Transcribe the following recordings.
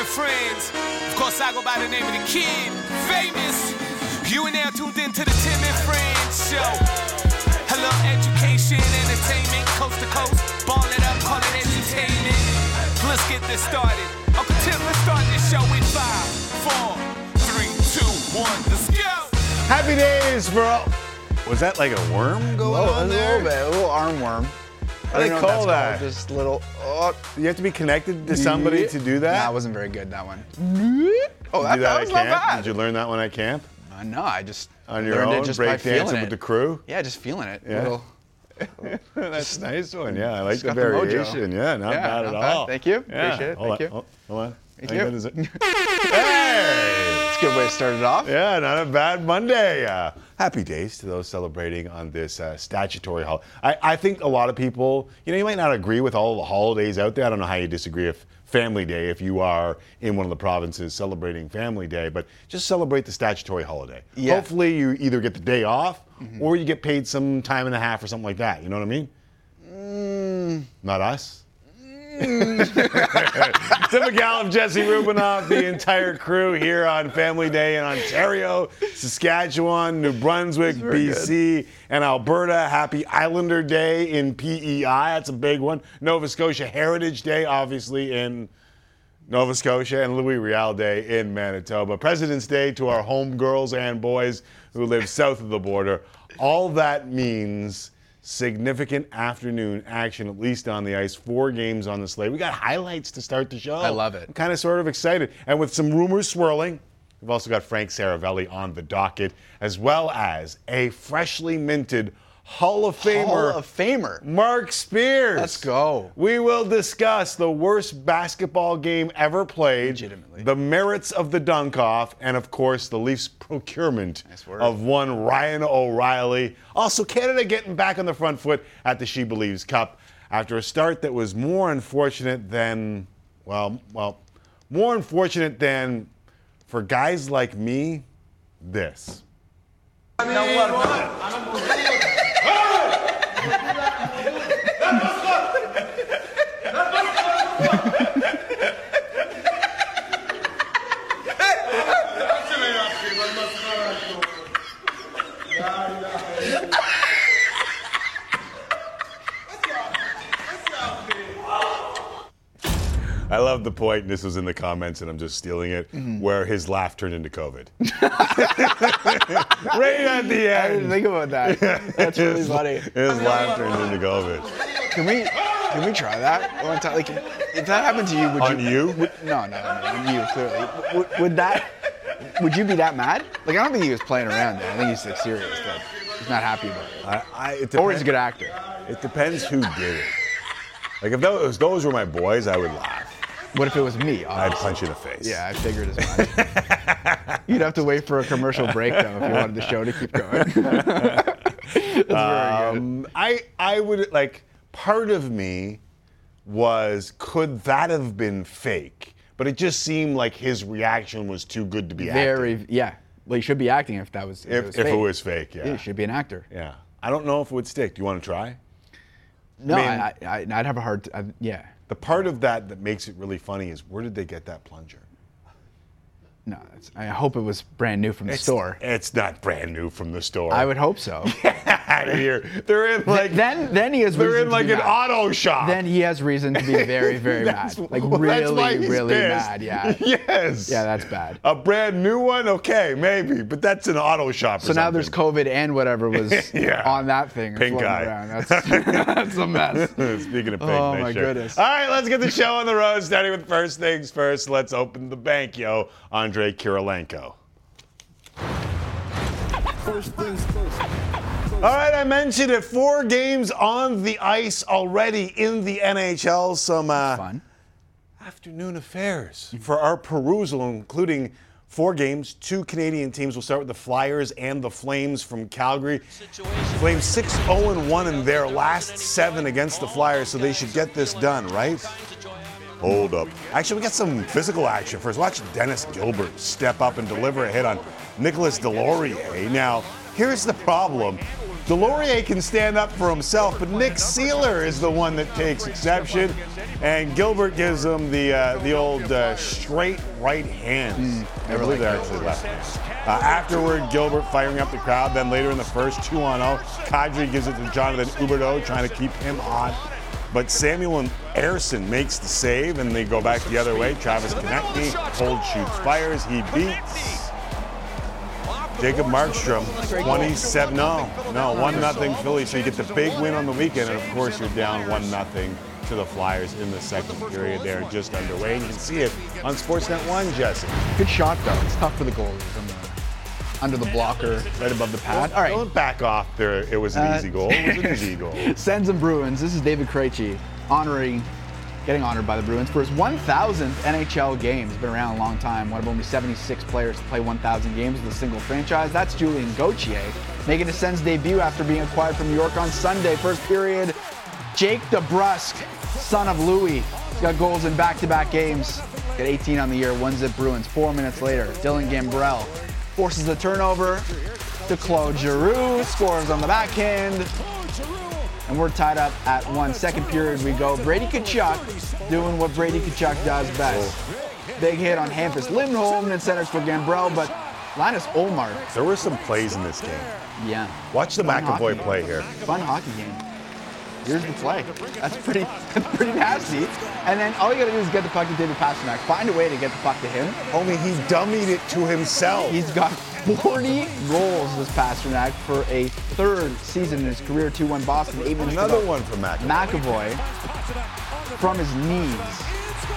and friends. Of course, I go by the name of the kid, famous. You and now tuned into the Tim and Friends show. Hello, education, entertainment, coast to coast. Ball it up, call it entertainment. Let's get this started. Uncle Tim, let's start this show in five, four, three, two, one. Let's go. Happy days bro. Was that like a worm going Oh, on a there? little bit, a little arm worm. How do they I don't know call that? called, Just little. Oh, You have to be connected to somebody to do that. That wasn't very good. That one. Oh, that, do that that was not bad. Did you learn that one at camp? Uh, no, I just On your learned own, it just by break dancing feeling with the crew? Yeah, just feeling it. Yeah. Little, That's a nice one. Yeah, I like the got the variation. yeah, not Yeah, bad at not bad. all. Thank you. Yeah. Appreciate it. Hold Thank on. you. Oh, hold on. Thank you. good is it? hey! it's a good way to start it off. Yeah, not a bad Monday. Uh, happy days to those celebrating on this uh, statutory holiday. I, I think a lot of people, you know, you might not agree with all the holidays out there. I don't know how you disagree if Family Day, if you are in one of the provinces celebrating Family Day, but just celebrate the statutory holiday. Yeah. Hopefully, you either get the day off or you get paid some time and a half or something like that. You know what I mean? Not us. Tim McCallum, Jesse Rubinoff, the entire crew here on Family Day in Ontario, Saskatchewan, New Brunswick, BC, and Alberta. Happy Islander Day in PEI. That's a big one. Nova Scotia Heritage Day, obviously, in Nova Scotia, and Louis Riel Day in Manitoba. President's Day to our home girls and boys who live south of the border. All that means significant afternoon action, at least on the ice. Four games on the slate. We got highlights to start the show. I love it. I'm kind of sort of excited. And with some rumors swirling, we've also got Frank Seravalli on the docket, as well as a freshly minted Hall of Famer. Hall of Famer. Marc Spears. Let's go. We will discuss the worst basketball game ever played, Legitimately. the merits of the dunk off, and of course the Leafs' procurement Nice of one Ryan O'Reilly. Also, Canada getting back on the front foot at the She Believes Cup after a start that was more unfortunate than, well, well, more unfortunate than for guys like me, this. I all right. Love the point, and this was in the comments, and I'm just stealing it, Mm-hmm. where his laugh turned into COVID. right at the end. I didn't think about that. That's really his, funny. His laugh turned into COVID. Can we can we try that one time? Like, if that happened to you, would On you? you? Would, no, no, no, on you clearly. Would, would that? Would you be that mad? Like, I don't think he was playing around there. I think he's like serious, but he's not happy about it. I, I, it Or he's a good actor. It depends who did it. Like if those, those were my boys, I would laugh. What if it was me? I'd obviously? punch you in the face. Yeah, I figured as much. You'd have to wait for a commercial break though if you wanted the show to keep going. That's very good. Um, I I would like part of me was could that have been fake? But it just seemed like his reaction was too good to be Very, acting. yeah. Well, you should be acting if that was. If, If, it was if fake. it was fake, yeah. Yeah, you should be an actor. Yeah. I don't know if it would stick. Do you want to try? No, I, I, I'd have a hard. T- I, yeah. The part of that that makes it really funny is where did they get that plunger? No, I hope it was brand new from the It's- store. It's not brand new from the store. I would hope so. out of here. They're in like then, then he has. they're reason in to like an mad. auto shop. Then he has reason to be very, very mad. Like well, that's why really, he's really pissed. mad. Yeah. Yes. Yeah, that's bad. A brand new one, okay, maybe, but that's an auto shop. or So now there's. COVID and whatever was Yeah. on that thing Pink eye. around. That's, that's a mess. Speaking of pink, Oh, my shirt. goodness. All right, let's get the show on the road. Starting with first things first. Let's open the bank, yo. Andre Kirilenko. First things first. All right, I mentioned it. Four games on the ice already in the NHL. Some uh, Fun. afternoon affairs for our perusal, including four games. Two Canadian teams. We'll start with the Flyers and the Flames from Calgary. Flames 6 0 1 in their last seven against the Flyers, so they should get this done, right? Hold up. Actually, we got some physical action first. Watch Dennis Gilbert step up and deliver a hit on Nicolas Deslauriers. Now, here's the problem. Deslauriers can stand up for himself, but Nick Seeler is the one that takes exception. And Gilbert gives him the uh, the old uh, straight right hands. I believe they're actually left hands. Uh, afterward, Gilbert firing up the crowd. Then later in the first, 2 on 0, Kadri gives it to Jonathan Huberdeau, trying to keep him on. But Samuel and Ersson makes the save, and they go back the other way. Travis Konecny, hold shoots, fires. He beats Jacob Markstrom, 27 no, no, 1 nothing Philly. So you get the big win on the weekend, and of course you're down 1 nothing to the Flyers in the second period. They're just underway. And you can see it on Sportsnet 1, Jesse. Good shot though. It's tough for the goalies on the, under the blocker, right above the pad. All right. Don't back off there. It was an Uh, easy goal. It was an easy goal. Sens and Bruins. This is David Krejci honoring, getting honored by the Bruins for his 1,000th NHL game. He's been around a long time. One of only 76 players to play 1,000 games with a single franchise. That's Julien Gauthier making his Sens debut after being acquired from New York on Sunday. First period, Jake DeBrusk, son of Louis, he's got goals in back-to-back games. Got 18 on the year, one zip Bruins. Four minutes later, Dylan Gambrell forces the turnover to Claude Giroux, scores on the backhand and we're tied up at one. Second period, we go. Brady Tkachuk doing what Brady Tkachuk does best. Big hit on Hampus Lindholm and centers for Gambrell, but Linus Ullmark, There were some plays in this game. yeah. Watch the Fun McAvoy hockey. play here. Fun hockey game. Here's the play. That's pretty, pretty nasty. And then all you gotta do is get the puck to David Pastrnak. Find a way to get the puck to him. Only he dummied it to himself. He's got 40 goals this Pastrnak for a third season in his career. 2-1 Boston. Eight minutes Another one from McAvoy. McAvoy from his knees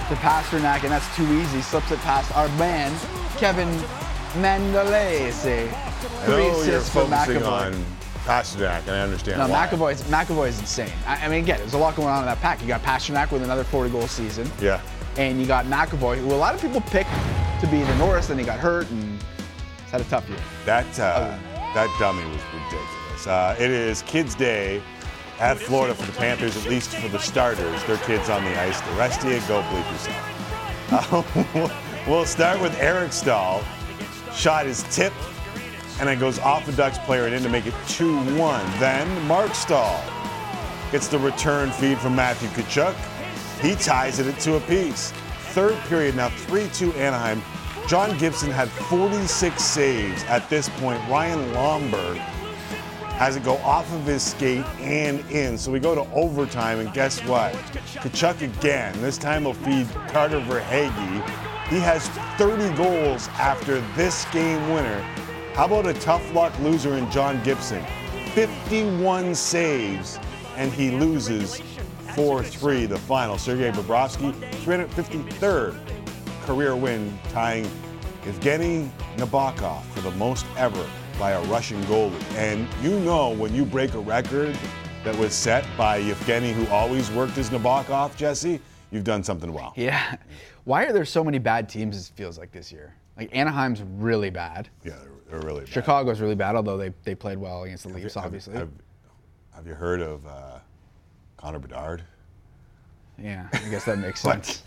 to Pastrnak, and that's too easy. Slips it past our man, Kevin Mandolese. Three assists for McAvoy. Pastrnak, and I understand No, why. McAvoy's, McAvoy's insane. I, I mean, again, there's a lot going on in that pack. You got Pastrnak with another 40 goal season. Yeah. And you got McAvoy, who a lot of people picked to be the Norris, then he got hurt and he's had a tough year. That uh, that dummy was ridiculous. Uh, it is Kids Day at Florida for the Panthers, at least for the starters. Their kids on the ice. The rest of you go bleep yourself. Uh, we'll start with Eric Staal. Shot is tipped and it goes off the Ducks player and in to make it 2-1. Then Marc Staal gets the return feed from Matthew Tkachuk. He ties it at two apiece. Third period now 3-2 Anaheim. John Gibson had 46 saves at this point. Ryan Lomberg has it go off of his skate and in. So we go to overtime, and guess what? Tkachuk again. This time he'll feed Carter Verhaeghe. He has 30 goals after this game winner. How about a tough luck loser in John Gibson? 51 saves, and he loses 4-3 the final. Sergei Bobrovsky, 353rd career win, tying Evgeny Nabokov for the most ever by a Russian goalie. And you know when you break a record that was set by Evgeny, who always worked as Nabokov, Jesse, you've done something well. Yeah. Why are there so many bad teams, it feels like this year? Like Anaheim's really bad. Yeah, they're, they're really bad. Chicago's really bad, although they, they played well against the Leafs, Have- obviously. Have, have you heard of uh, Connor Bedard? yeah, I guess that makes sense.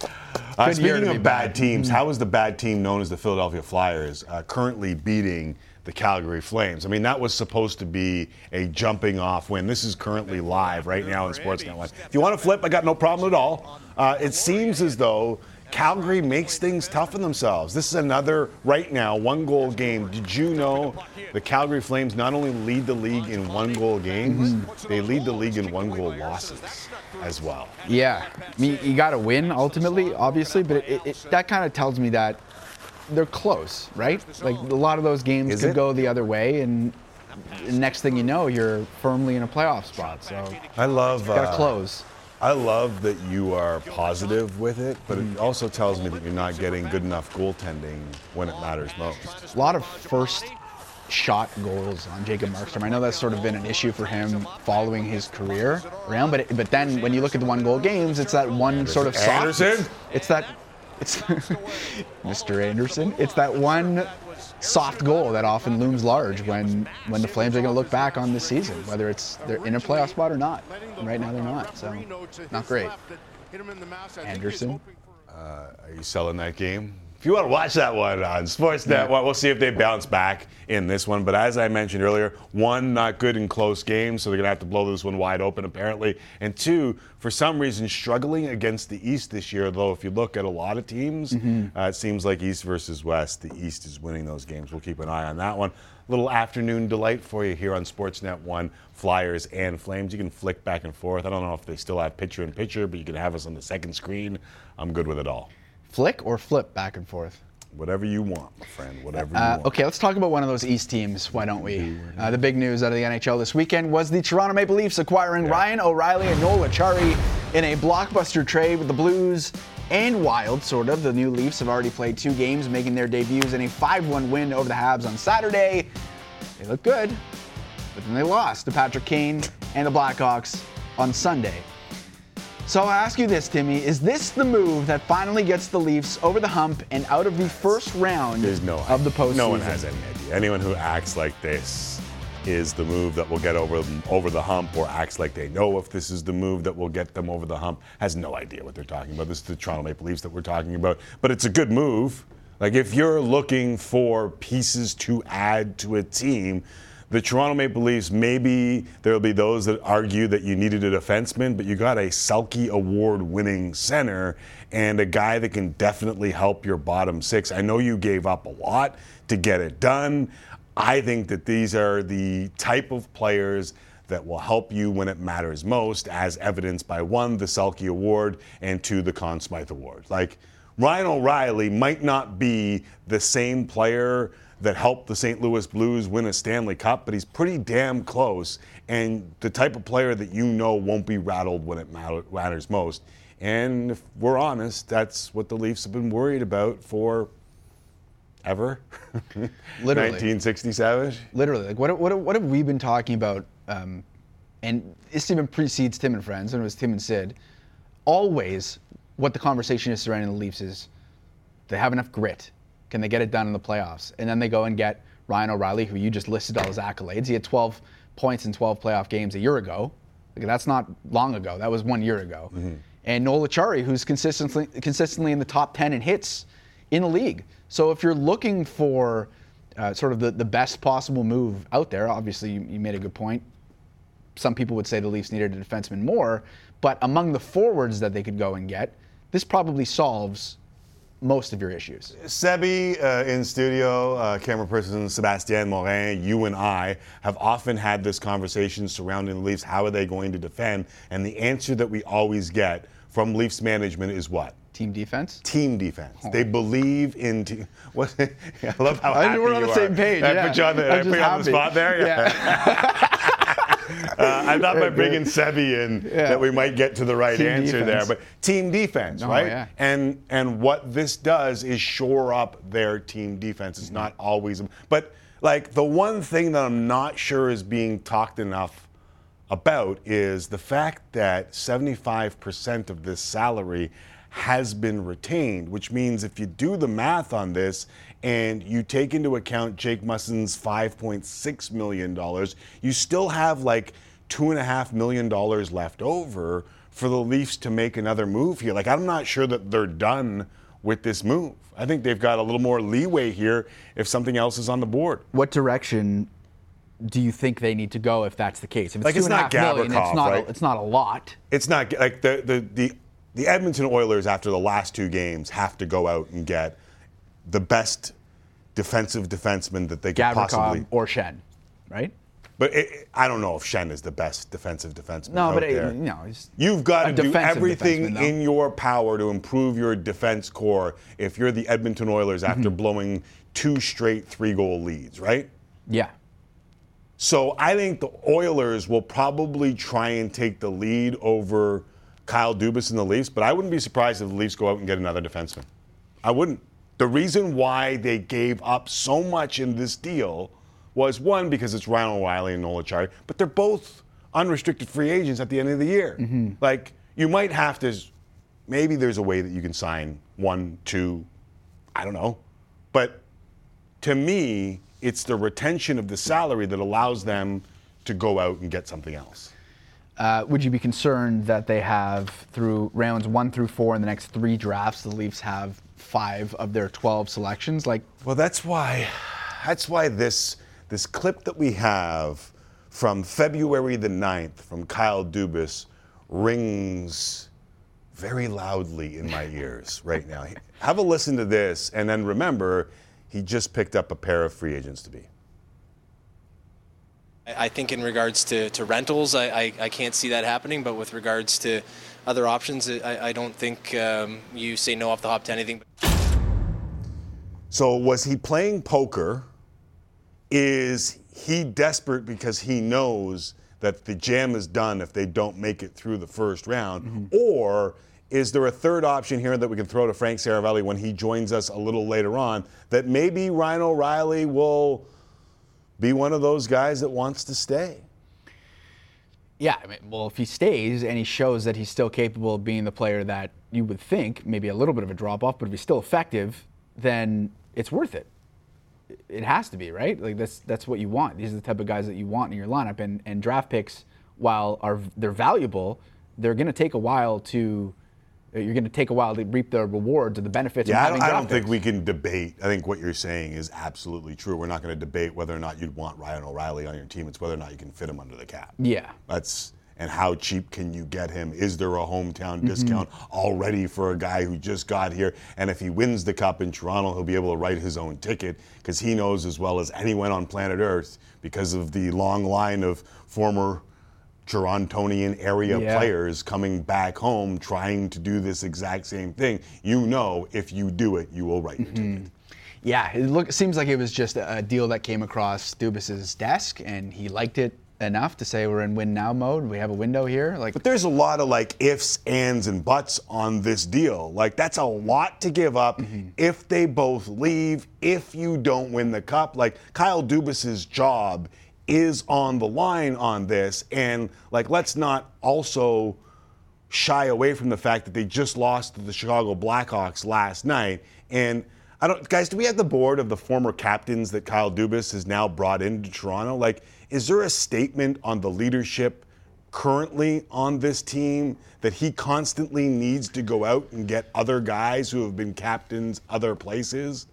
Uh, speaking of bad bad. teams, how is the bad team known as the Philadelphia Flyers uh, currently beating the Calgary Flames? I mean, that was supposed to be a jumping off win. This is currently live right now in Sportsnet One. If you want to flip, I got no problem at all. Uh, it seems as though Calgary makes things tough on themselves. This is another, right now, one goal game. Did you know the Calgary Flames not only lead the league in one goal games, Mm-hmm. they lead the league in one goal losses as well? Yeah, I mean, you got to win ultimately, obviously, but it, it, that kind of tells me that they're close, right? Like a lot of those games Is could it? go the other way, and next thing you know, you're firmly in a playoff spot. So I love. got to uh, close. I love that you are positive with it, but it also tells me that you're not getting good enough goaltending when it matters most. A lot of first shot goals on Jacob Markstrom. I know that's sort of been an issue for him following his career around, but but then when you look at the one goal games, it's that one sort of soft. Anderson? It's that. It's Mr. Anderson. It's that one soft goal that often looms large when when the Flames are going to look back on this season, whether it's they're in a playoff spot or not. And right now they're not, so not great. Anderson. Uh, are you selling that game? If you want to watch that one on Sportsnet, well, we'll see if they bounce back in this one. But as I mentioned earlier, one, not good in close games, so they're going to have to blow this one wide open, apparently. And two, for some reason, struggling against the East this year, though, if you look at a lot of teams, uh, it seems like East versus West, the East is winning those games. We'll keep an eye on that one. Little afternoon delight for you here on Sportsnet 1, Flyers and Flames. You can flick back and forth. I don't know if they still have picture in picture, but you can have us on the second screen. I'm good with it all. Flick or flip back and forth? Whatever you want, my friend. Whatever you Uh, want. okay, let's talk about one of those East teams. Why don't we? Uh, the big news out of the NHL this weekend was the Toronto Maple Leafs acquiring Ryan O'Reilly and Noel Acciari in a blockbuster trade with the Blues and Wild, sort of. The new Leafs have already played two games, making their debuts in a 5-1 win over the Habs on Saturday. They look good, but then they lost to Patrick Kane and the Blackhawks on Sunday. So I'll ask you this, Timmy. Is this the move that finally gets the Leafs over the hump and out of the first round There's no of the postseason? No one has any idea. Anyone who acts like this is the move that will get over them over the hump, or acts like they know if this is the move that will get them over the hump, has no idea what they're talking about. This is the Toronto Maple Leafs that we're talking about, but it's a good move. Like if you're looking for pieces to add to a team. The Toronto Maple Leafs, maybe there'll be those that argue that you needed a defenseman, but you got a Selke Award winning center and a guy that can definitely help your bottom six. I know you gave up a lot to get it done. I think that these are the type of players that will help you when it matters most, as evidenced by one, the Selke Award, and two, the Conn Smythe Award. Like, Ryan O'Reilly might not be the same player that helped the St. Louis Blues win a Stanley Cup, but he's pretty damn close and the type of player that you know won't be rattled when it matters most. And if we're honest, that's what the Leafs have been worried about for ever. Literally. 1967. Literally, like what, what, what have we been talking about? Um, and this even precedes Tim and Friends, and it was Tim and Sid. Always, what the conversation is surrounding the Leafs is, they have enough grit. Can they get it done in the playoffs? And then they go and get Ryan O'Reilly, who you just listed all his accolades. He had 12 points in 12 playoff games a year ago. Like, that's not long ago. That was one year ago. And Noel Acciari, who's consistently consistently in the top 10 in hits in the league. So if you're looking for uh, sort of the, the best possible move out there, obviously you, you made a good point. Some people would say the Leafs needed a defenseman more, but among the forwards that they could go and get, this probably solves most of your issues. Sebi uh, in studio, uh, camera person Sebastien Morin, you and I have often had this conversation surrounding the Leafs. How are they going to defend? And the answer that we always get from Leafs management is what? Team defense. Team defense. They believe in. Te- what? I love how I- happy we're on you the are. same page, I yeah. put you on the, I'm I put you on the spot there. Yeah. Uh, I thought by bringing Sebi in Yeah. that we might get to the right Team answer there, but team defense, Oh, right? yeah. And and what this does is shore up their team defense. It's not always, but like the one thing that I'm not sure is being talked enough about is the fact that 75% of this salary has been retained, which means if you do the math on this and you take into account Jake Muzzin's $5.6 million, you still have like $2.5 million left over for the Leafs to make another move here. Like, I'm not sure that they're done with this move. I think they've got a little more leeway here if something else is on the board. What direction do you think they need to go if that's the case? If it's Like, it's not half million, it's not right? a, it's not a lot. it's not like the the the the Edmonton Oilers after the last two games have to go out and get the best defensive defenseman that they could possibly. Gavrikov or Shen, right? But it, I don't know if Shen is the best defensive defenseman. No, out but it, there. you know, he's You've got to do everything in your power to improve your defense core if you're the Edmonton Oilers after Mm-hmm. blowing two straight three goal leads, right? yeah. So I think the Oilers will probably try and take the lead over Kyle Dubas and the Leafs, but I wouldn't be surprised if the Leafs go out and get another defenseman. I wouldn't. The reason why they gave up so much in this deal was one, because it's Ryan O'Reilly and Noel Acciari, but they're both unrestricted free agents at the end of the year. Mm-hmm. Like, you might have to, maybe there's a way that you can sign one, two, I don't know. But to me, it's the retention of the salary that allows them to go out and get something else. Uh, would you be concerned that they have through rounds one through four in the next three drafts, the Leafs have five of their 12 selections? Like, Well, that's why. That's why this this clip that we have from February the 9th from Kyle Dubas rings very loudly in my ears right now. Have a listen to this, and then remember, he just picked up a pair of free agents to be. I I think in regards to, to rentals, I, I, I can't see that happening. But with regards to other options, I, I don't think um, you say no off the hop to anything. So was he playing poker? Is he desperate because he knows that the jam is done if they don't make it through the first round? Or is there a third option here that we can throw to Frank Seravalli when he joins us a little later on that maybe Ryan O'Reilly will be one of those guys that wants to stay? yeah, I mean, well, if he stays and he shows that he's still capable of being the player that you would think, maybe a little bit of a drop off, but if he's still effective, then it's worth it. It has to be, right? Like that's that's what you want. These are the type of guys that you want in your lineup. And and draft picks, while are they're valuable, they're going to take a while to. You're going to take a while to reap the rewards or the benefits. Yeah, of I don't, I don't think we can debate. I think what you're saying is absolutely true. We're not going to debate whether or not you'd want Ryan O'Reilly on your team. It's whether or not you can fit him under the cap. Yeah. That's and how cheap can you get him? Is there a hometown Mm-hmm. discount already for a guy who just got here? And if he wins the cup in Toronto, he'll be able to write his own ticket because he knows as well as anyone on planet Earth, because of the long line of former Torontonian area Yeah. players coming back home trying to do this exact same thing. You know, if you do it, you will write your Mm-hmm. ticket. Yeah, it look, seems like it was just a, a deal that came across Dubas's desk, and he liked it enough to say we're in win now mode. We have a window here. Like, But there's a lot of like ifs, ands, and buts on this deal. Like that's a lot to give up if they both leave, if you don't win the cup. Like Kyle Dubas's job is on the line on this. And like let's not also shy away from the fact that they just lost to the Chicago Blackhawks last night. And I don't, guys, do we have the board of the former captains that Kyle Dubas has now brought into Toronto? Like, is there a statement on the leadership currently on this team that he constantly needs to go out and get other guys who have been captains other places?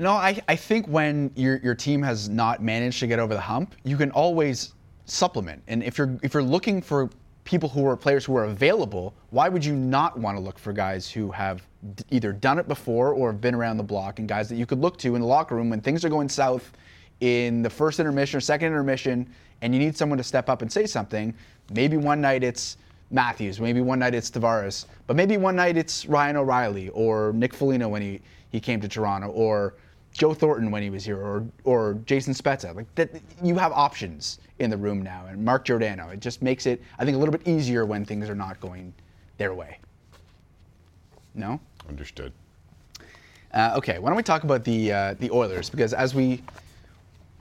No, I, I think when your your team has not managed to get over the hump, you can always supplement. And if you're if you're looking for people who are players who are available, why would you not want to look for guys who have d- either done it before or have been around the block and guys that you could look to in the locker room when things are going south in the first intermission or second intermission and you need someone to step up and say something. Maybe one night it's Matthews, maybe one night it's Tavares, but maybe one night it's Ryan O'Reilly or Nick Foligno when he, he came to Toronto or Joe Thornton when he was here or or Jason Spezza. Like that you have options in the room now and Mark Giordano. It just makes it I think a little bit easier when things are not going their way. No? Understood. Uh, okay, why don't we talk about the uh, the Oilers? Because as we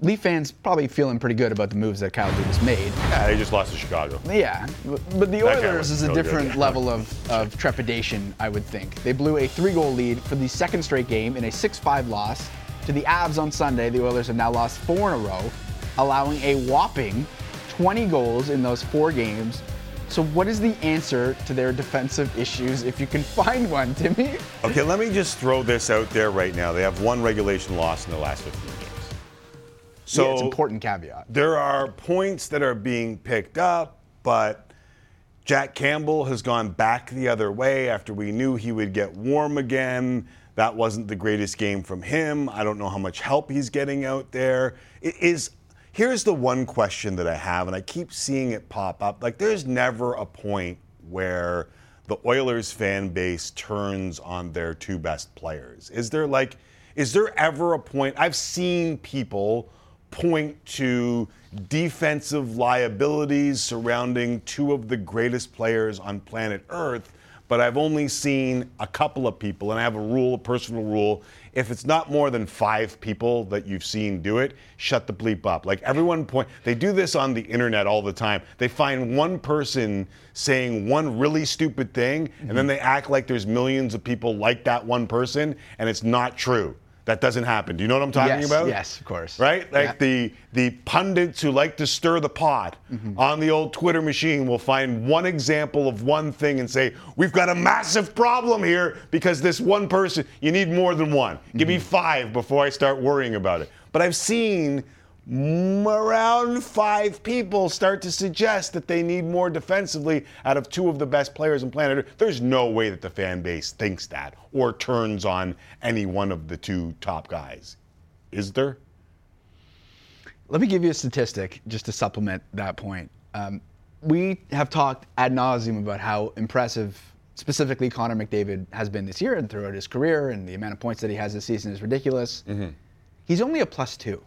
Leaf fans probably feeling pretty good about the moves that Kyle Dubas made. Yeah, they just lost to Chicago. Yeah, but the Oilers is a no good. different level of, of trepidation, I would think. They blew a three goal lead for the second straight game in a 6 5 loss to the Avs on Sunday. The Oilers have now lost four in a row, allowing a whopping 20 goals in those four games. So, what is the answer to their defensive issues if you can find one, Timmy? Okay, let me just throw this out there right now. They have one regulation loss in the last 15 games. So yeah, it's an important caveat. there are points that are being picked up, but Jack Campbell has gone back the other way after we knew he would get warm again. That wasn't the greatest game from him. I don't know how much help he's getting out there. It is here's the one question that I have, and I keep seeing it pop up. Like there's never a point where the Oilers fan base turns on their two best players. Is there like is there ever a point I've seen people point to defensive liabilities surrounding two of the greatest players on planet Earth, but I've only seen a couple of people, and I have a rule, a personal rule. If it's not more than five people that you've seen do it, shut the bleep up. Like everyone point, they do this on the internet all the time. They find one person saying one really stupid thing, and then mm-hmm. they act like there's millions of people like that one person, and it's not true. That doesn't happen. Do you know what I'm talking yes, about? yes, of course. Right? Like Yeah. the the pundits who like to stir the pot Mm-hmm. on the old Twitter machine will find one example of one thing and say, "We've got a massive problem here because this one person, you need more than one. Give me Mm-hmm. 5 before I start worrying about it." But I've seen around 5 people start to suggest that they need more defensively out of two of the best players in planet Earth. There's no way that the fan base thinks that or turns on any one of the two top guys. Is there? Let me give you a statistic just to supplement that point. Um, we have talked ad nauseum about how impressive, specifically Connor McDavid has been this year and throughout his career, and the amount of points that he has this season is ridiculous. Mm-hmm. He's only a plus two.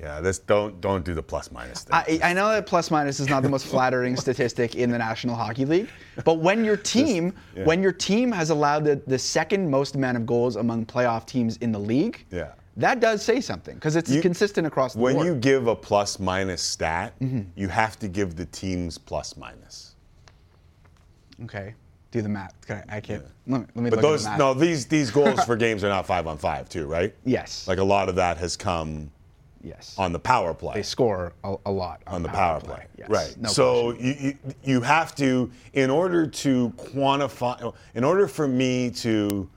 Yeah, this don't don't do the plus minus thing. I, I know that plus minus is not the most flattering statistic in the National Hockey League, but when your team, yeah. when your team has allowed the, the second most amount of goals among playoff teams in the league, Yeah. that does say something because it's You- consistent across the when board. When you give a plus minus stat, mm-hmm. you have to give the teams plus minus. okay, do the math. Okay, I can't. Let me, let me But look those at the math. no these these goals for games are not five on five too, right? Yes. Like a lot of that has come yes. on the power play. they score a, a lot on the power play. Yes, Right. no so you, you you have to in order to quantify in order for me to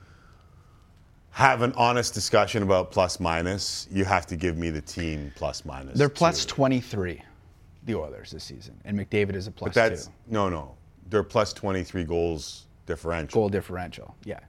have an honest discussion about plus minus, you have to give me the team plus minus. they're plus 23, the Oilers this season, and McDavid is a plus But that's two. no no. They're plus 23 goals differential. Goal differential. Yeah.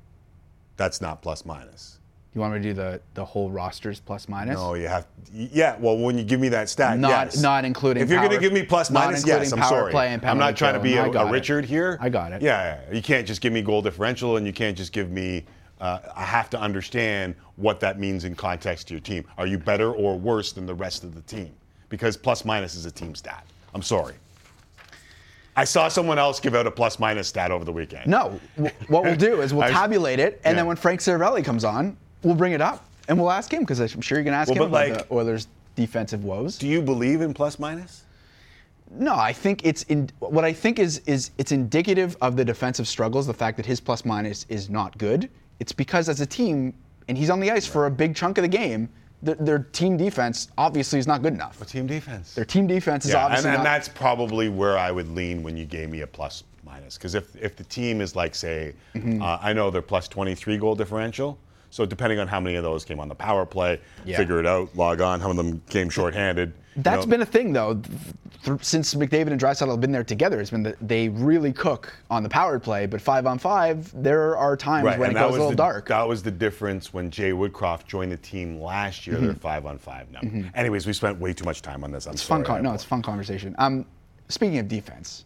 That's not plus minus. You want me to do the the whole rosters plus minus? No, you have. Yeah, well, when you give me that stat, Not- yes. not including If you're going to give me minus, yes, I'm sorry. I'm not trying to be a, a. Richard here. I got it. Yeah, yeah, you can't just give me goal differential, and you can't just give me. Uh, I have to understand what that means in context to your team. Are you better or worse than the rest of the team? Because plus minus is a team stat. I'm sorry. I saw someone else give out a plus minus stat over the weekend. No. What we'll do is we'll tabulate it, and Yeah. then when Frank Seravalli comes on, we'll bring it up and we'll ask him because I'm sure you're going to ask Well, him but about like- the Oilers' defensive woes. Do you believe in plus minus? No, I think it's in what I think is is it's indicative of the defensive struggles. The fact that his plus minus is not good. It's because as a team, and he's on the ice for a big chunk of the game. Their, their team defense obviously is not good enough. Team defense. Their team defense is Yeah, and, obviously and not. that's probably where I would lean when you gave me a plus minus. Because if, if the team is like, say, Mm-hmm. uh, I know they're plus 23 goal differential. So depending on how many of those came on the power play, Yeah. figure it out, log on. How many of them came shorthanded? you That's know. been a thing though, th- since McDavid and Draisaitl have been there together. It's been that they really cook on the power play, but five on five, there are times Right, when and it goes was a little the, dark. That was the difference when Jay Woodcroft joined the team last year. They're five on five now. Anyways, we spent way too much time on this. I'm Mm-hmm. It's sorry. fun. Con- no, it's a fun conversation. Um, speaking of defense,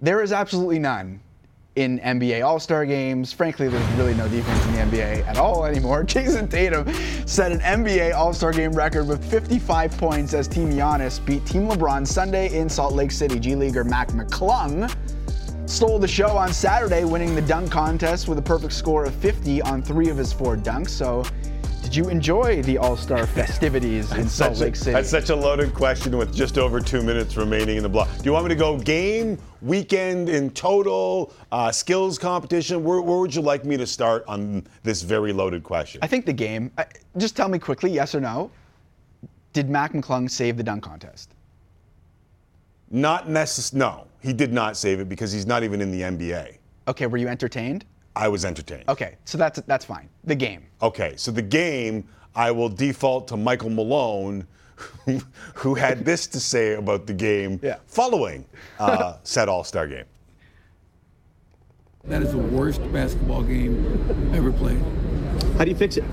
there is absolutely none in NBA All-Star games. Frankly, there's really no defense in the NBA at all anymore. Jayson Tatum set an NBA All-Star game record with 55 points as Team Giannis beat Team LeBron Sunday in Salt Lake City. G Leaguer Mac McClung stole the show on Saturday, winning the dunk contest with a perfect score of 50 on three of his four dunks. So. Did you enjoy the All-Star festivities in Salt Lake City? That's such a loaded question with just over two minutes remaining in the block. Do you want me to go game, weekend in total, uh, skills competition? Where, where would you like me to start on this very loaded question? I think the game. I- Just tell me quickly, yes or no. Did Mac McClung save the dunk contest? Not necess- No, he did not save it because he's not even in the NBA. Okay, were you entertained? I was entertained. Okay, so that's that's fine. The game. Okay, so the game, I will default to Michael Malone, who, who had this to say about the game Yeah. following uh, said All Star game. That is the worst basketball game ever played. How do you fix it?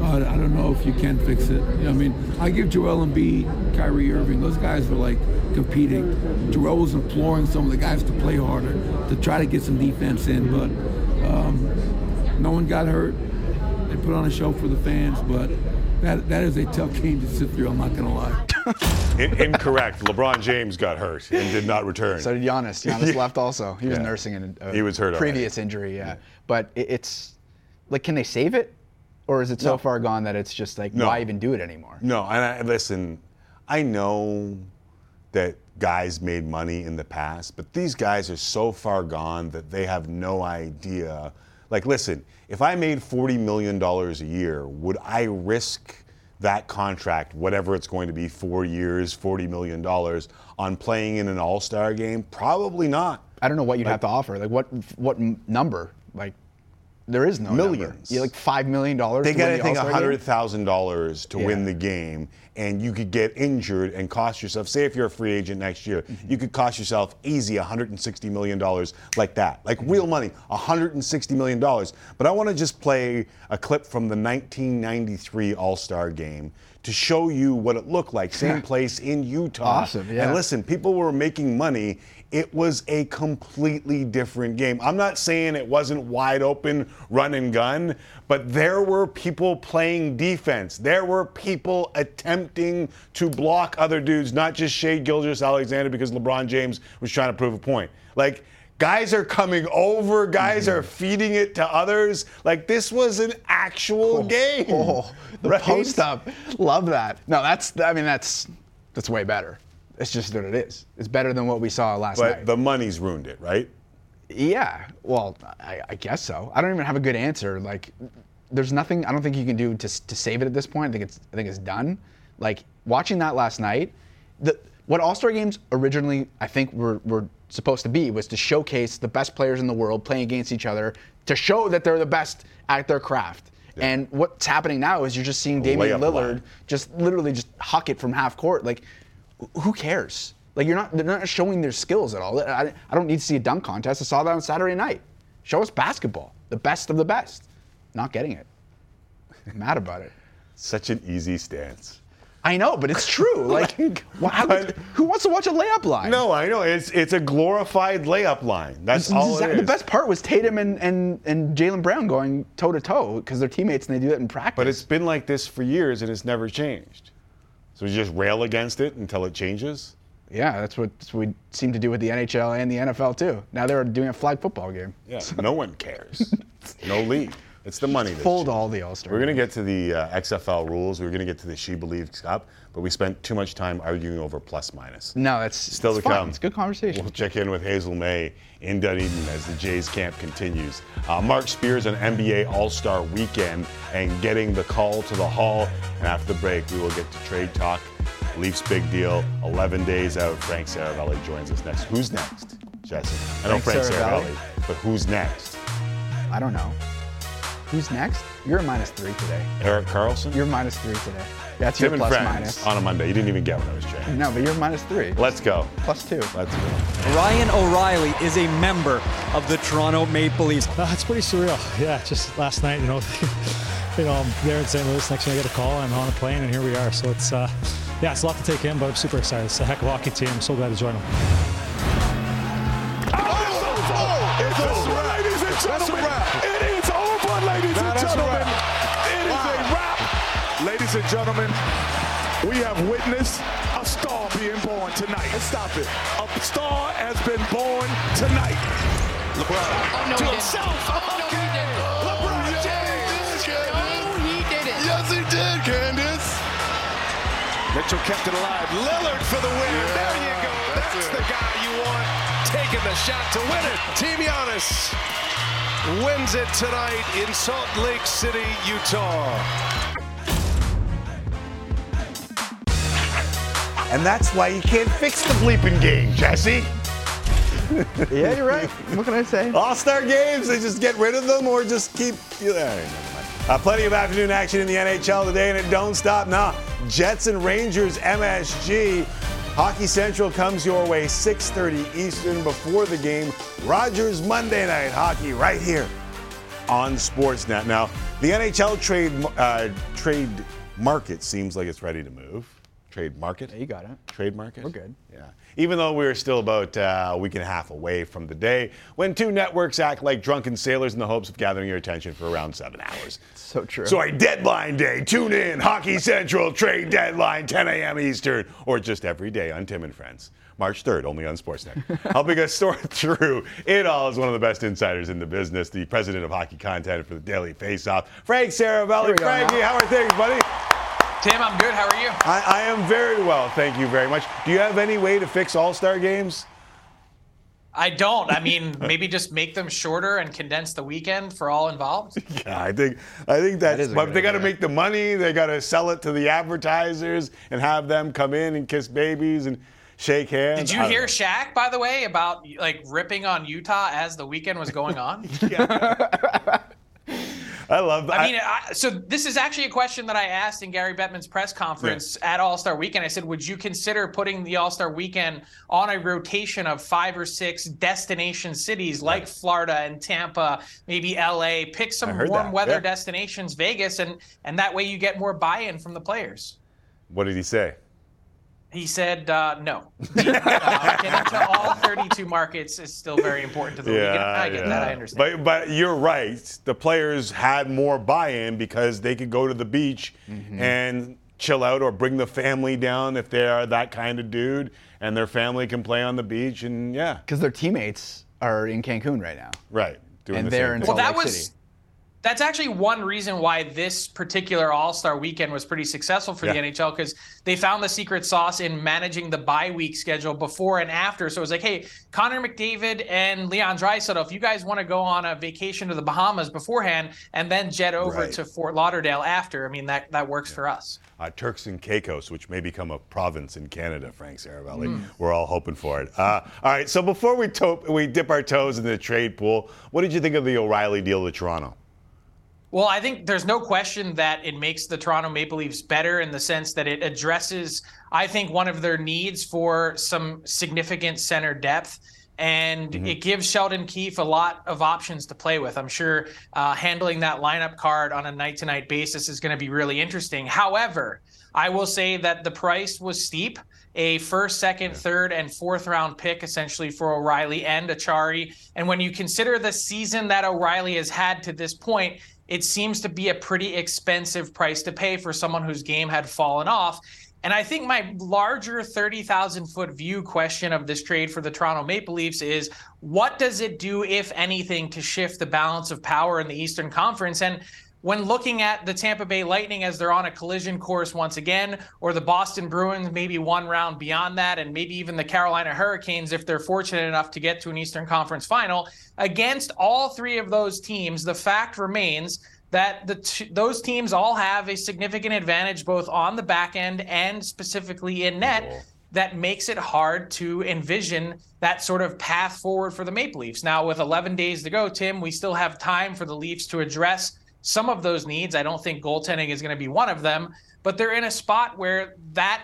Uh, I don't know if you can fix it. I mean, I give Joel Embiid, Kyrie Irving, those guys were like competing. Joel was imploring some of the guys to play harder, to try to get some defense in, but um, no one got hurt. They put on a show for the fans, but that that is a tough game to sit through. I'm not gonna lie. In- incorrect. LeBron James got hurt and did not return. So did Giannis. Giannis left also. He was Yeah. nursing an, a He was hurt already. previous injury. Yeah, but it, it's like, can they save it, or is it so No. far gone that it's just like, No. why even do it anymore? No, and I, listen, I know that guys made money in the past, but these guys are so far gone that they have no idea Like, listen, if I made $40 million a year, would I risk that contract, whatever it's going to be, four years, $40 million, on playing in an all star game? Probably not. I don't know what you'd have to offer. Like what what number? Like there is no. Millions. Yeah, like five million dollars. They to got, I think, hundred thousand dollars to win the game, and you could get injured and cost yourself. Say, if you're a free agent next year, Mm-hmm. you could cost yourself easy 160 million dollars like that, like real money, 160 million dollars. But I want to just play a clip from the 1993 All Star Game to show you what it looked like. Same place in Utah. Awesome, yeah. And listen, people were making money. It was a completely different game. I'm not saying it wasn't wide open run and gun, but there were people playing defense. There were people attempting to block other dudes, not just Shai Gilgeous-Alexander because LeBron James was trying to prove a point. Like, guys are coming over, guys Mm-hmm. are feeding it to others. Like, this was an actual game. Oh, the right? post up. Love that. No, that's. I mean, that's that's way better. It's just what it is. It's better than what we saw last But night. But the money's ruined it, right? Yeah, well, I, I guess so. I don't even have a good answer. Like, there's nothing. I don't think you can do to, to save it at this point. I think it's I think it's done. Like watching that last night, the what All Star games originally I think were were supposed to be was to showcase the best players in the world playing against each other to show that they're the best at their craft. And what's happening now is you're just seeing Damian Lillard line. just literally just huck it from half court. Like, who cares? Like, you're not they're not showing their skills at all. I, I don't need to see a dunk contest. I saw that on Saturday night. Show us basketball, the best of the best. Not getting it. I'm mad about it. Such an easy stance. I know, but it's true. Like, why would- but- who wants to watch a layup line? No, I know. It's it's a glorified layup line. That's all it the best part was Tatum and, and, and Jaylen Brown going toe to toe because they're teammates and they do it in practice. But it's been like this for years and it's never changed. So we just rail against it until it changes. yeah, that's what we seem to do with the NHL and the NFL too. Now they're doing a flag football game. Yeah, no one cares. No league. It's the money. that's Fold all the All Star. We're going to get to the uh, XFL rules. We're going to get to the She Believes Cup, but we spent too much time arguing over plus minus. No, that's Still it's to fun. come. It's a good conversation. We'll check in with Hazel Mae in Dunedin as the Jays camp continues. Uh, Marc Spears on NBA All Star Weekend and getting the call to the Hall. And after the break, we will get to trade talk. Leafs big deal. 11 days out. Frank Seravalli joins us next. Who's next, Jesse? I know Frank, Frank Seravalli. but who's next? I don't know. Who's next? You're a minus three today. Erik Karlsson? You're minus three today. That's Tim your and Friends minus. on a Monday. You didn't even get when I was trading. No, but you're minus three. Let's go. Plus two. Let's go. Ryan O'Reilly is a member of the Toronto Maple Leafs. Uh, it's pretty surreal. Yeah, just last night, you know, you know, I'm there in St. Louis. Next thing I get a call, I'm on a plane, and here we are. So it's, uh, yeah, it's a lot to take in, but I'm super excited. It's a heck of a hockey team. I'm so glad to join them. It's over, gentlemen. It is a wrap. Ladies and gentlemen, we have witnessed a star being born tonight. Let's Stop it. A star has been born tonight. LeBron oh, no, to himself. Oh, Again. Oh, LeBron James. Oh, he did it. Yes, he did, Candace. Mitchell kept it alive. Lillard for the win. there you go. That's, the guy you want taking the shot to win it. Team Giannis wins it tonight in Salt Lake City, Utah. And that's why you can't fix the bleeping game, Jesse. Yeah, you're right. what can I say? All Star games, they just get rid of them or just keep. Yeah, all right, never mind. Uh, plenty of afternoon action in the NHL today, and it don't stop now. Jets and Rangers MSG. Hockey Central comes your way 6:30 Eastern before the game. Rogers Monday Night Hockey right here on Sportsnet. Now, the NHL trade uh, trade market seems like it's ready to move. Trade market. you got it. Trade market. We're good. Yeah. Even though we're still about uh, a week and a half away from the day when two networks act like drunken sailors in the hopes of gathering your attention for around seven hours. So true. So a deadline day. Tune in. Hockey Central trade deadline, 10 a.m. Eastern, or just every day on Tim and Friends. March 3rd, only on Sportsnet. Helping us sort through it all is one of the best insiders in the business, the president of hockey content for the Daily Faceoff, Frank Seravalli. we. Frankie, how are things, buddy? Tim, I'm good. How are you? I, I am very well, thank you very much. Do you have any way to fix All Star games? I don't. I mean, maybe just make them shorter and condense the weekend for all involved. Yeah, I think I think that's. is but they got to make the money. They got to sell it to the advertisers and have them come in and kiss babies and shake hands. Did you hear know. Shaq, by the way, about like ripping on Utah as the weekend was going on? I love that. I mean, I, so this is actually a question that I asked in Gary Bettman's press conference at All Star Weekend. I said, would you consider putting the All Star Weekend on a rotation of five or six destination cities like Florida and Tampa, maybe LA? Pick some warm that, weather yeah. destinations, Vegas, and and that way you get more buy-in from the players. what did he say? He said uh, no. uh, getting to all 32 markets is still very important to the league. And I get that. I understand. But but you're right. The players had more buy-in because they could go to the beach Mm-hmm. and chill out or bring the family down if they are that kind of dude, and their family can play on the beach and yeah, Because their teammates are in Cancun right now. right. Doing And the they're same in thing. Well, that Lake was City. That's actually one reason why this particular All Star weekend was pretty successful for Yeah. the NHL because they found the secret sauce in managing the bye week schedule before and after. So it was like, hey, Connor McDavid and Leon Draisaitl, if you guys want to go on a vacation to the Bahamas beforehand and then jet over Right. to Fort Lauderdale after, I mean that that works for us. uh, Turks and Caicos, which may become a province in Canada, Frank Seravalli. Hmm. We're all hoping for it. Uh, all right, so before we to- we dip our toes in the trade pool, what did you think of the O'Reilly deal to Toronto? Well, I think there's no question that it makes the Toronto Maple Leafs better in the sense that it addresses, I think, one of their needs for some significant center depth. And it gives Sheldon Keefe a lot of options to play with. I'm sure uh, handling that lineup card on a night to night basis is going to be really interesting. However, I will say that the price was steep. A first, second, third, and fourth round pick essentially for O'Reilly and Acciari. And when you consider the season that O'Reilly has had to this point, it seems to be a pretty expensive price to pay for someone whose game had fallen off. And I think my larger 30,000 foot view question of this trade for the Toronto Maple Leafs is what does it do, if anything, to shift the balance of power in the Eastern Conference? And when looking at the Tampa Bay Lightning as they're on a collision course once again, or the Boston Bruins maybe one round beyond that, and maybe even the Carolina Hurricanes if they're fortunate enough to get to an Eastern Conference final, against all three of those teams, the fact remains that the t- those teams all have a significant advantage both on the back end and specifically in net that makes it hard to envision that sort of path forward for the Maple Leafs. Now, with 11 days to go, Tim, we still have time for the Leafs to address some of those needs. I don't think goaltending is going to be one of them, but they're in a spot where that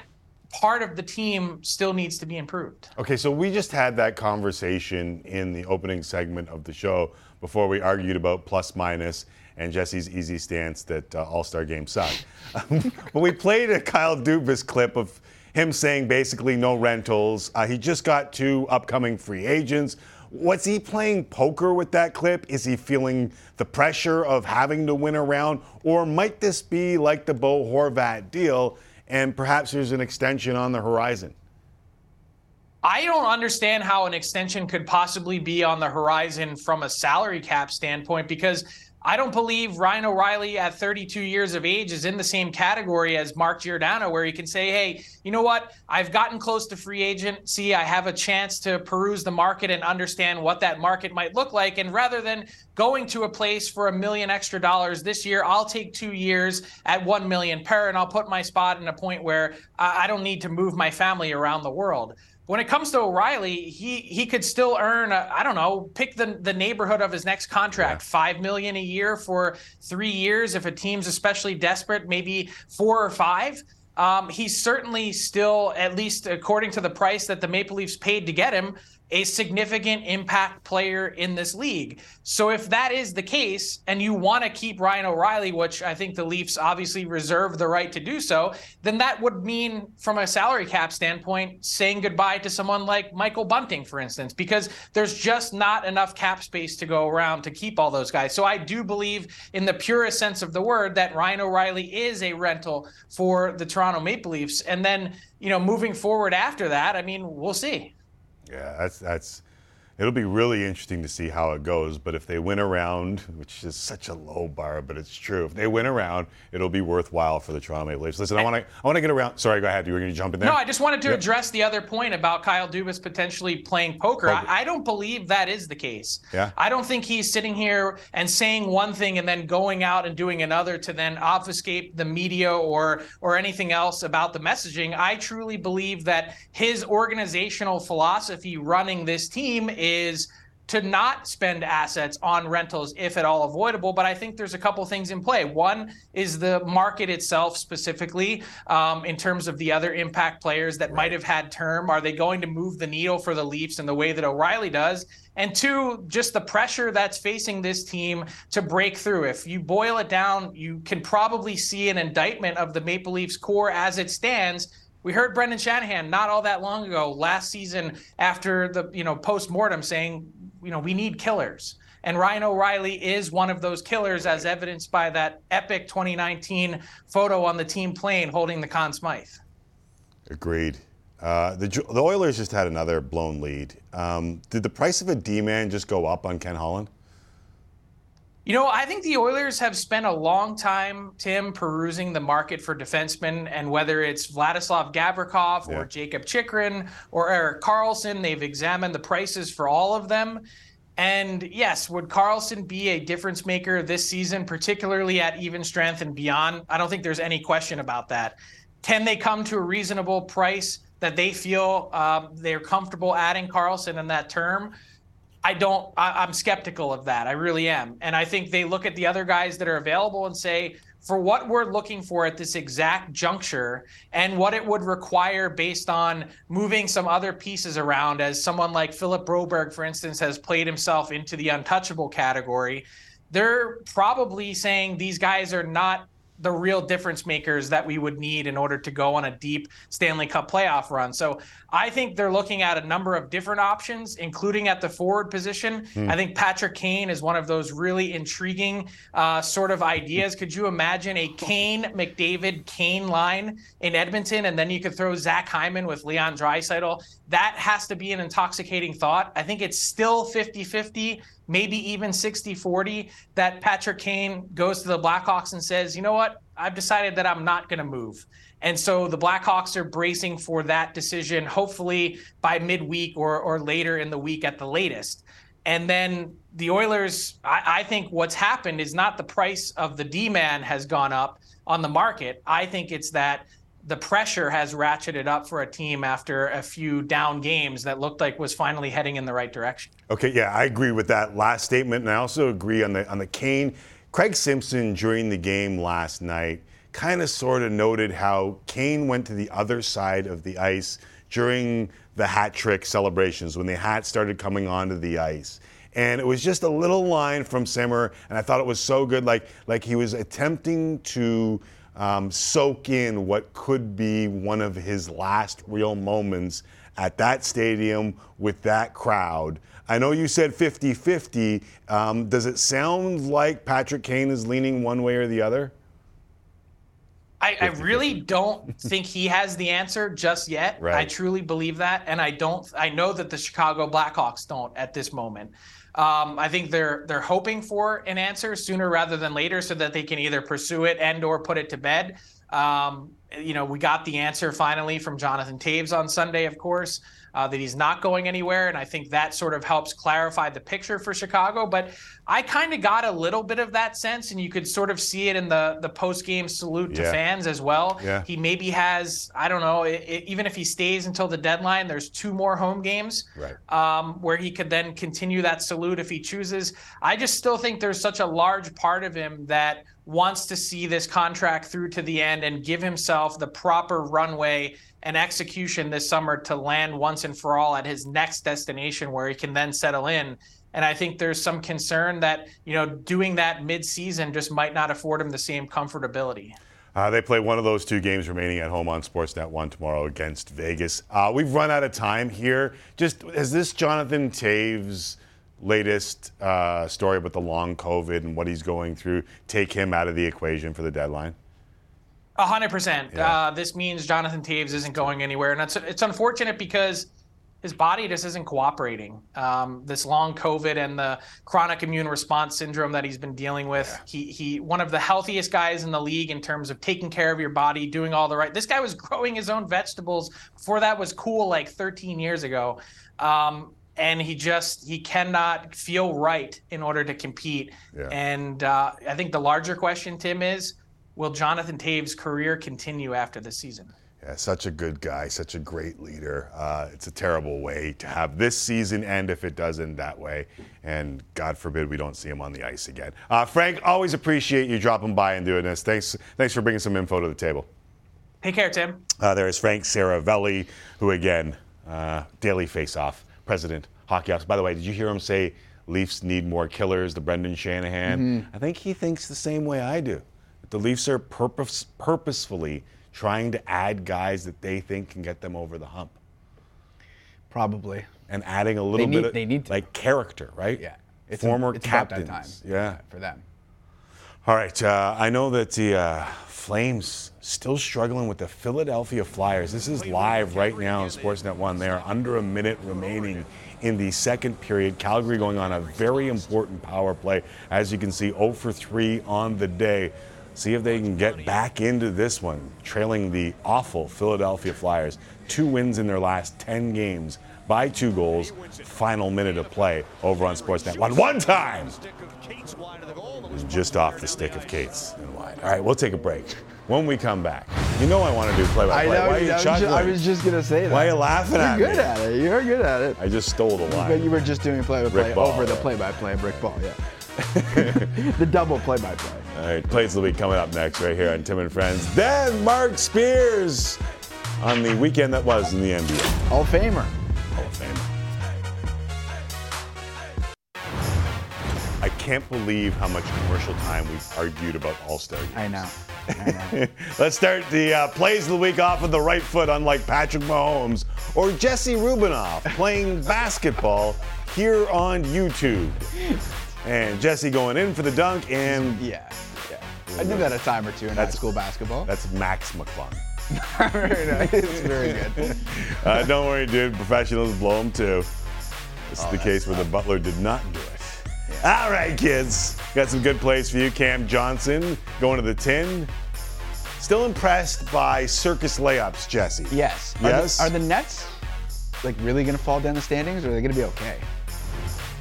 part of the team still needs to be improved. Okay, so we just had that conversation in the opening segment of the show before we argued about plus minus and Jesse's easy stance that uh, All Star games suck. but we played a Kyle Dubas clip of him saying basically no rentals. Uh, he just got two upcoming free agents. Was he playing poker with that clip? Is he feeling the pressure of having to win a round? Or might this be like the Bo Horvat deal and perhaps there's an extension on the horizon? I don't understand how an extension could possibly be on the horizon from a salary cap standpoint because I don't believe Ryan O'Reilly at 32 years of age is in the same category as Mark Giordano, where he can say, hey, you know what? I've gotten close to free agency. I have a chance to peruse the market and understand what that market might look like. And rather than going to a place for a million extra dollars this year, I'll take two years at 1 million per and I'll put my spot in a point where I I don't need to move my family around the world when it comes to O'Reilly, he he could still earn I I don't know, pick the the neighborhood of his next contract, 5 million a year for 3 years if a team's especially desperate, maybe 4 or 5. Um, he's certainly still at least according to the price that the Maple Leafs paid to get him a significant impact player in this league. So if that is the case and you want to keep Ryan O'Reilly, which I think the Leafs obviously reserve the right to do so, then that would mean from a salary cap standpoint saying goodbye to someone like Michael Bunting for instance because there's just not enough cap space to go around to keep all those guys. So I do believe in the purest sense of the word that Ryan O'Reilly is a rental for the Toronto Maple Leafs and then, you know, moving forward after that, I mean, we'll see. Yeah, that's that's It'll be really interesting to see how it goes. But if they win around, which is such a low bar, but it's true. If they win around, it'll be worthwhile for the Toronto Maple Leafs. Listen, I want to I want to get around. Sorry, go ahead. You were going to jump in there. No, I just wanted to address the other point about Kyle Dubas potentially playing poker. Poker. I, I don't believe that is the case. Yeah. I don't think he's sitting here and saying one thing and then going out and doing another to then obfuscate the media or or anything else about the messaging. I truly believe that his organizational philosophy running this team is to not spend assets on rentals if at all avoidable. But I think there's a couple things in play. One is the market itself, specifically um, in terms of the other impact players that might have had term. Are they going to move the needle for the Leafs in the way that O'Reilly does? And two, just the pressure that's facing this team to break through. If you boil it down, you can probably see an indictment of the Maple Leafs core as it stands. We heard Brendan Shanahan not all that long ago, last season, after the you know post mortem, saying, you know, we need killers. And Ryan O'Reilly is one of those killers, as evidenced by that epic 2019 photo on the team plane holding the Conn Smythe. Agreed. Uh, the, the Oilers just had another blown lead. Um, did the price of a D-man just go up on Ken Holland? You know, I think the Oilers have spent a long time, Tim, perusing the market for defensemen, and whether it's Vladislav Gavrikov Yeah. or Jakob Chychrun or Erik Karlsson, they've examined the prices for all of them. And yes, would Karlsson be a difference maker this season, particularly at even strength and beyond? I don't think there's any question about that. Can they come to a reasonable price that they feel um, they're comfortable adding Karlsson in that term? I don't. I, I'm skeptical of that. I really am, and I think they look at the other guys that are available and say, for what we're looking for at this exact juncture, and what it would require based on moving some other pieces around, as someone like Philip Broberg, for instance, has played himself into the untouchable category. They're probably saying these guys are not the real difference makers that we would need in order to go on a deep Stanley Cup playoff run. So I think they're looking at a number of different options, including at the forward position. I think Patrick Kane is one of those really intriguing uh, sort of ideas. Could you imagine a Kane, McDavid, Kane line in Edmonton, and then you could throw Zach Hyman with Leon Draisaitl? That has to be an intoxicating thought. I think it's still 50 50 maybe even 60 40 that Patrick Kane goes to the Blackhawks and says, you know what? I've decided that I'm not going to move. And so the Blackhawks are bracing for that decision, hopefully by midweek or, or later in the week at the latest. And then the Oilers, I, I think what's happened is not the price of the D man has gone up on the market. I think it's that the pressure has ratcheted up for a team after a few down games that looked like was finally heading in the right direction. Okay, yeah, I agree with that last statement, and I also agree on the on the Kane. Craig Simpson during the game last night kind of sort of noted how Kane went to the other side of the ice during the hat trick celebrations when the hat started coming onto the ice. And it was just a little line from Simmer, and I thought it was so good. Like, like he was attempting to um, soak in what could be one of his last real moments at that stadium with that crowd. I know you said 50 50. Um, does it sound like Patrick Kane is leaning one way or the other? I, I really don't think he has the answer just yet. Right. I truly believe that, and I don't. I know that the Chicago Blackhawks don't at this moment. Um, I think they're they're hoping for an answer sooner rather than later, so that they can either pursue it and or put it to bed. Um, you know, we got the answer finally from Jonathan Toews on Sunday, of course, uh, that he's not going anywhere, and I think that sort of helps clarify the picture for Chicago. But I kind of got a little bit of that sense, and you could sort of see it in the the post game salute to Yeah. fans as well. Yeah. He maybe has, I don't know, i i even if he stays until the deadline, there's two more home games Right. um, where he could then continue that salute if he chooses. I just still think there's such a large part of him that wants to see this contract through to the end and give himself the proper runway and execution this summer to land once and for all at his next destination where he can then settle in. And I think there's some concern that, you know, doing that mid-season just might not afford him the same comfortability. Uh, they play one of those two games remaining at home on Sportsnet 1 tomorrow against Vegas. Uh, we've run out of time here. Just has this Jonathan Toews latest uh, story about the long COVID and what he's going through take him out of the equation for the deadline? A hundred percent. Uh, This means Jonathan Toews isn't going anywhere, and it's it's unfortunate because his body just isn't cooperating. Um, this long COVID and the chronic immune response syndrome that he's been dealing with. Yeah. He he one of the healthiest guys in the league in terms of taking care of your body, doing all the right. This guy was growing his own vegetables before that was cool, like 13 years ago. Um, and he just he cannot feel right in order to compete. Yeah. And uh, I think the larger question, Tim, is will Jonathan Toews' career continue after the season? Yeah, such a good guy, such a great leader. Uh, it's a terrible way to have this season end if it does end that way. And God forbid we don't see him on the ice again. Uh, Frank, always appreciate you dropping by and doing this. Thanks, thanks for bringing some info to the table. Take care, Tim. Uh, there is Frank Seravalli, who again, uh, daily face-off president, hockey ops. By the way, did you hear him say Leafs need more killers? The Brendan Shanahan. Mm-hmm. I think he thinks the same way I do. The Leafs are purpose, purposefully trying to add guys that they think can get them over the hump. Probably. And adding a little need, bit of they need like character, right? Yeah. It's Former a, it's captains. Yeah. For them. All right. Uh, I know that the uh, Flames still struggling with the Philadelphia Flyers. This is live right now on Sportsnet 1. They are under a minute remaining in the second period. Calgary going on a very important power play. As you can see, 0 for 3 on the day see if they can get back into this one, trailing the awful Philadelphia Flyers. Two wins in their last 10 games by two goals. Final minute of play over on Sportsnet. One, one time! Just off the stick of Kate's and wide. All right, we'll take a break. When we come back, you know I want to do play-by-play. I know. Why are you I, was just, I was just gonna say that. Why are you laughing You're at me? You're good at it. You're good at it. I just stole the line. But you were just doing play-by-play over the play-by-play brick ball. Yeah. the double play-by-play. All right, plays of the week coming up next right here on Tim and Friends. Then Marc Spears on the weekend that was in the NBA. Hall of Famer. Hall of Famer. I can't believe how much commercial time we've argued about All Star games. I know. I know. Let's start the uh, plays of the week off with the right foot, unlike Patrick Mahomes or Jesse Rubinoff playing basketball here on YouTube. And Jesse going in for the dunk, and yeah, yeah. I did that a time or two in high school basketball. that's Max McClung. very nice. It's very good. Uh, don't worry, dude. Professionals blow them too. This is the case where the Butler did not do it. All right, kids. Got some good plays for you. Cam Johnson going to the 10. Still impressed by circus layups, Jesse. Yes. Yes? Are the, are the Nets like really going to fall down the standings, or are they going to be okay?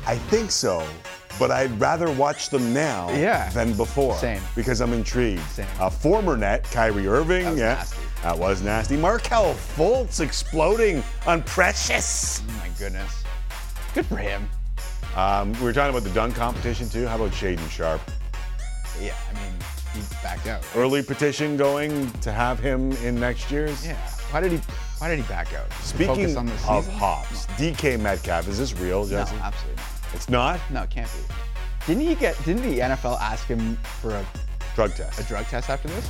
I think so, but I'd rather watch them now Yeah. than before. Same. Because I'm intrigued. Same. A former net, Kyrie Irving. That was yeah. nasty. That was nasty. Markelle Fultz exploding on Precious. Oh my goodness. Good for him. Um, we were talking about the dunk competition too. How about Shaedon Sharpe? Yeah, I mean, he backed out. right? Early petition going to have him in next year's. Yeah. Why did he? Why did he back out? Speaking of hops, DK Metcalf, is this real, No, absolutely not. It's not No, it can't be. Didn't he get? Didn't the NFL ask him for a, drug test? a drug test after this?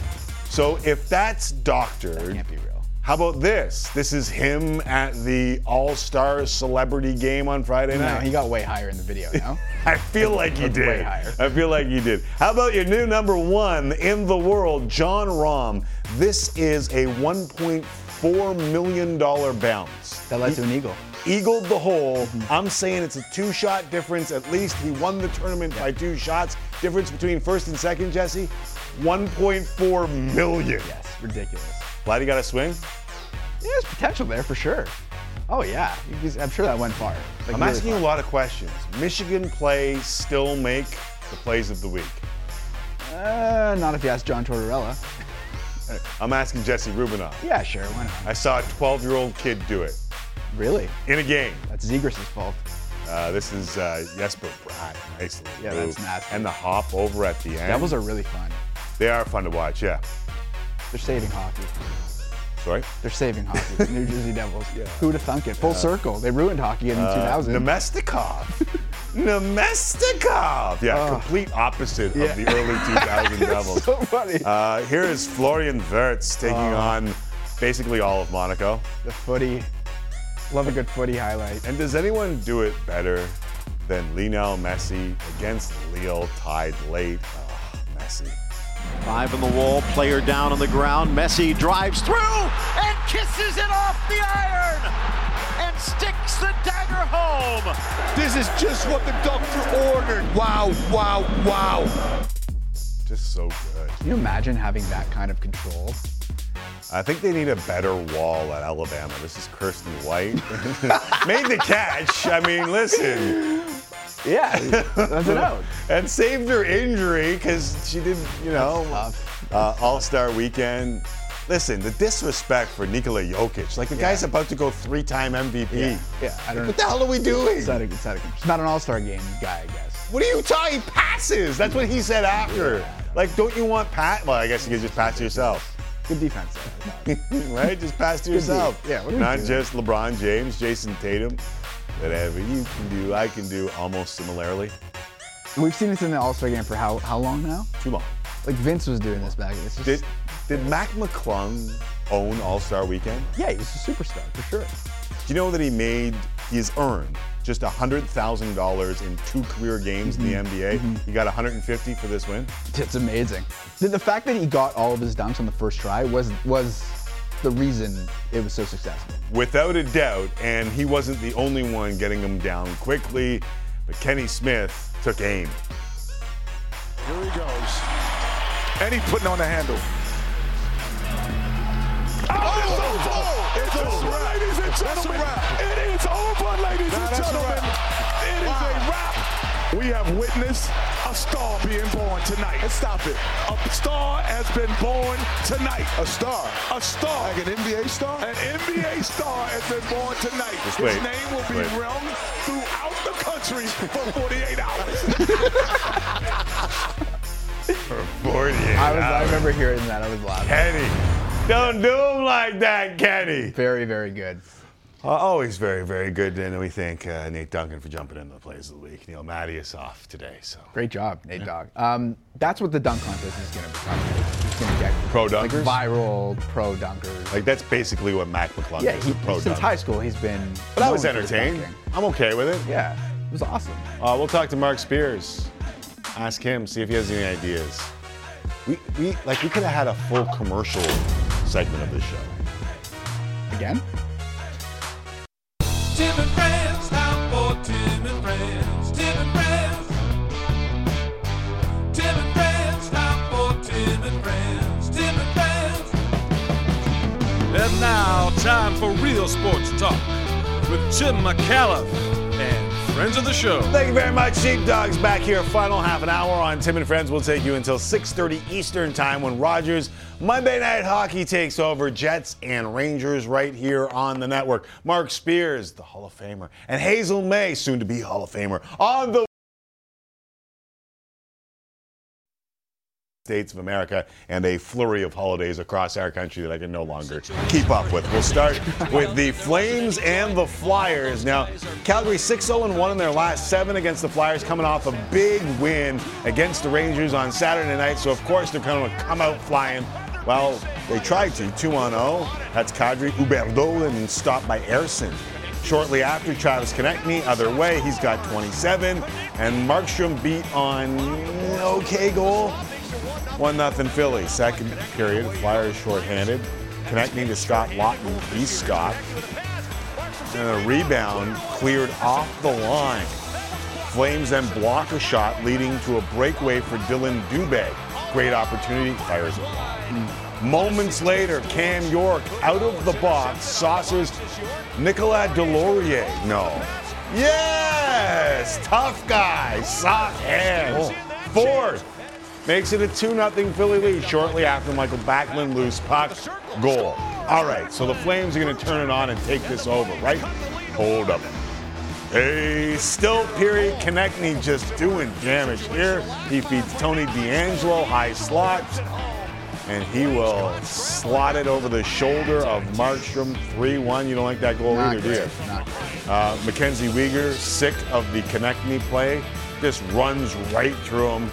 So if that's That can't be real. how about this? This is him at the All-Star Celebrity Game on Friday night. No, he got way higher in the video. No. I feel like he did. Way higher. I feel like he did. How about your new number one in the world, Jon Rahm? This is a 1.4 million dollar bounce. that led to an eagle. Eagled the hole. Mm-hmm. I'm saying it's a two shot difference. At least he won the tournament by two shots. Difference between first and second, Jesse? 1.4 million. Yes, ridiculous. Glad he got a swing. Yeah, there's potential there for sure. Oh yeah, I'm sure that went far. Like, I'm really asking you a lot of questions. Michigan play still make the plays of the week? Uh, not if you ask John Tortorella. I'm asking Jesse Rubinoff. Yeah, sure, why not? I saw a 12 year old kid do it Really? in a game. That's Zegers' fault. Uh, this is uh, Jesper Bratt. Nice little Yeah, move. that's nasty. And the hop over at the end. Devils are really fun. They are fun to watch, yeah. They're saving hockey. Sorry? They're saving hockey. the New Jersey Devils. Yeah. Who'd have thunk it? Full circle. They ruined hockey in Uh, 2000. Nemestikov. Nemestikov. Yeah, complete opposite of the early 2000 Devils. so funny. Uh, here is Florian Wirtz taking on basically all of Monaco. the footy. Love a good footy highlight. And does anyone do it better than Lionel Messi against Lille tied late? Oh, Messi. Five on the wall, player down on the ground. Messi drives through and kisses it off the iron and sticks the dagger home. This is just what the doctor ordered. Wow, wow, wow. Just so good. Can you imagine having that kind of control? I think they need a better wall at Alabama. This is Kirsten White. Made the catch. I mean, listen. Yeah, that's an out. and saved her injury because she didn't, you know, uh, All Star weekend. Listen, the disrespect for Nikola Jokic. Like, the guy's about to go three time MVP. Yeah, yeah. I don't What the hell are we doing? It's not a, it's not, a, it's not an all-star game guy, I guess. What are you talking? He passes. That's what he said after. Like, don't you want pat? Well, I guess you could just pass yourself. Good defense. right? Just pass to yourself. Yeah, Not just LeBron James, Jayson Tatum. Whatever you can do, I can do almost similarly. We've seen this in the All-Star game for how how long now? Too long. Like Vince was doing this back. It's just, Did did Mac McClung own All Star Weekend? yeah, he's a superstar for sure. Do you know that he made he's earned just hundred thousand dollars in two career games in the mm-hmm. NBA? Mm-hmm. He got 150 for this win. It's amazing. The, the fact that he got all of his dunks on the first try was was the reason it was so successful. Without a doubt, and he wasn't the only one getting them down quickly, but Kenny Smith took aim. Here he goes. And he's putting on the handle. Oh, it's over. It's over. Ladies and gentlemen, it is over, ladies and gentlemen. It is a wrap. We have witnessed a star being born tonight. And stop it. A star has been born tonight. A star? A star. Like an NBA star? An NBA star has been born tonight. Just His wait. name will be Wait. throughout the country for 48 hours. For 48 I was I remember hearing that. I was laughing. Kenny, don't do him like that, Kenny. Very very good. Uh, always very, very good. And we thank uh, Nate Duncan for jumping into the plays of the week. Neil Matty is off today, so Great job, Nate Dogg. Um, that's what the dunk contest is going to become. It's going to get pro like dunkers. viral pro dunkers. like that's basically what Mac McClung yeah, is. he, pro since dunker. high school he's been. But I was known for his entertained. I'm okay with it. Yeah, it was awesome. Uh, we'll talk to Marc Spears. Ask him, see if he has any ideas. We, we like we could have had a full commercial segment of this show. Again? Tim and Friends, time for Tim and Friends. Tim and Friends. Tim and Friends, time for Tim and Friends. Tim and Friends. And now, time for real sports talk with Tim McAuliffe and friends of the show. Thank you very much, Sheepdogs. Back here, final half an hour on Tim and Friends. We'll take you until 6:30 Eastern Time when Rogers Monday Night Hockey takes over Jets and Rangers right here on the network. Marc Spears, the Hall of Famer, and Hazel Mae, soon to be Hall of Famer, on the States of America and a flurry of holidays across our country that I can no longer keep up with. We'll start with the Flames and the Flyers. Now, Calgary 6 0 1 in their last seven against the Flyers, coming off a big win against the Rangers on Saturday night. So, of course, they're going to come out flying. Well, they tried to. 2 on 0. That's Kadri Huberdeau and stopped by Ersson. Shortly after, Travis Konecny, other way, he's got 27. And Markstrom beat on an okay goal. 1 0 Philly. Second period, Flyers shorthanded. Connecting to Scott Lawton. He stopped. And a rebound cleared off the line. Flames then block a shot, leading to a breakaway for Dylan Dubé. Great opportunity. Fires it. Moments later, Cam York out of the box saucers Nicolas Deslauriers. No. Yes! Tough guy. Soft hands. Fourth. Makes it a 2 0 Philly lead shortly after Michael Backlund loose puck. Goal. All right, so the Flames are going to turn it on and take this over, right? Hold up. Hey, still period Konecny just doing damage here. He feeds Tony DeAngelo high slot. And he will slot it over the shoulder of Markstrom 3 1. You don't like that goal Not either, do you? great, not great. Uh, Mackenzie Weegar, sick of the Konecny play, just runs right through him.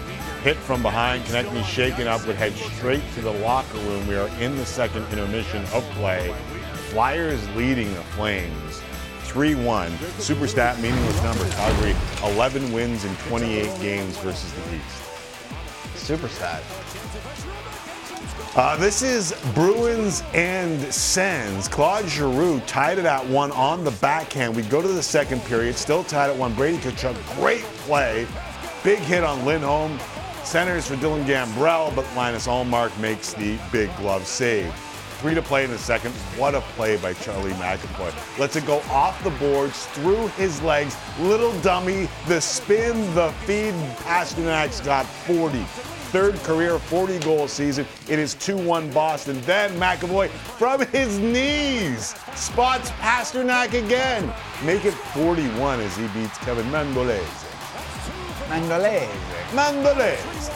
Hit from behind. Konecny shaken up, would head straight to the locker room. We are in the second intermission of play. Flyers leading the Flames 3 1. Superstat meaningless number. Calgary 11 wins in 28 games versus the East. Super sad. Uh, this is Bruins and Sens. Claude Giroux tied it at one on the backhand. We go to the second period, still tied at one. Brady Tkachuk, great play. Big hit on Lindholm. Centers for Dylan Gambrell, but Linus Ullmark makes the big glove save. Three to play in the second. What a play by Charlie McAvoy. Lets it go off the boards, through his legs. Little dummy, the spin, the feed. Pastrnak's got 40 third career 40 goal season. It is 2 1 Boston. Then McAvoy from his knees spots Pasternak again. Make it 41 as he beats Kevin Mandolese. Mandolese. Mandolese.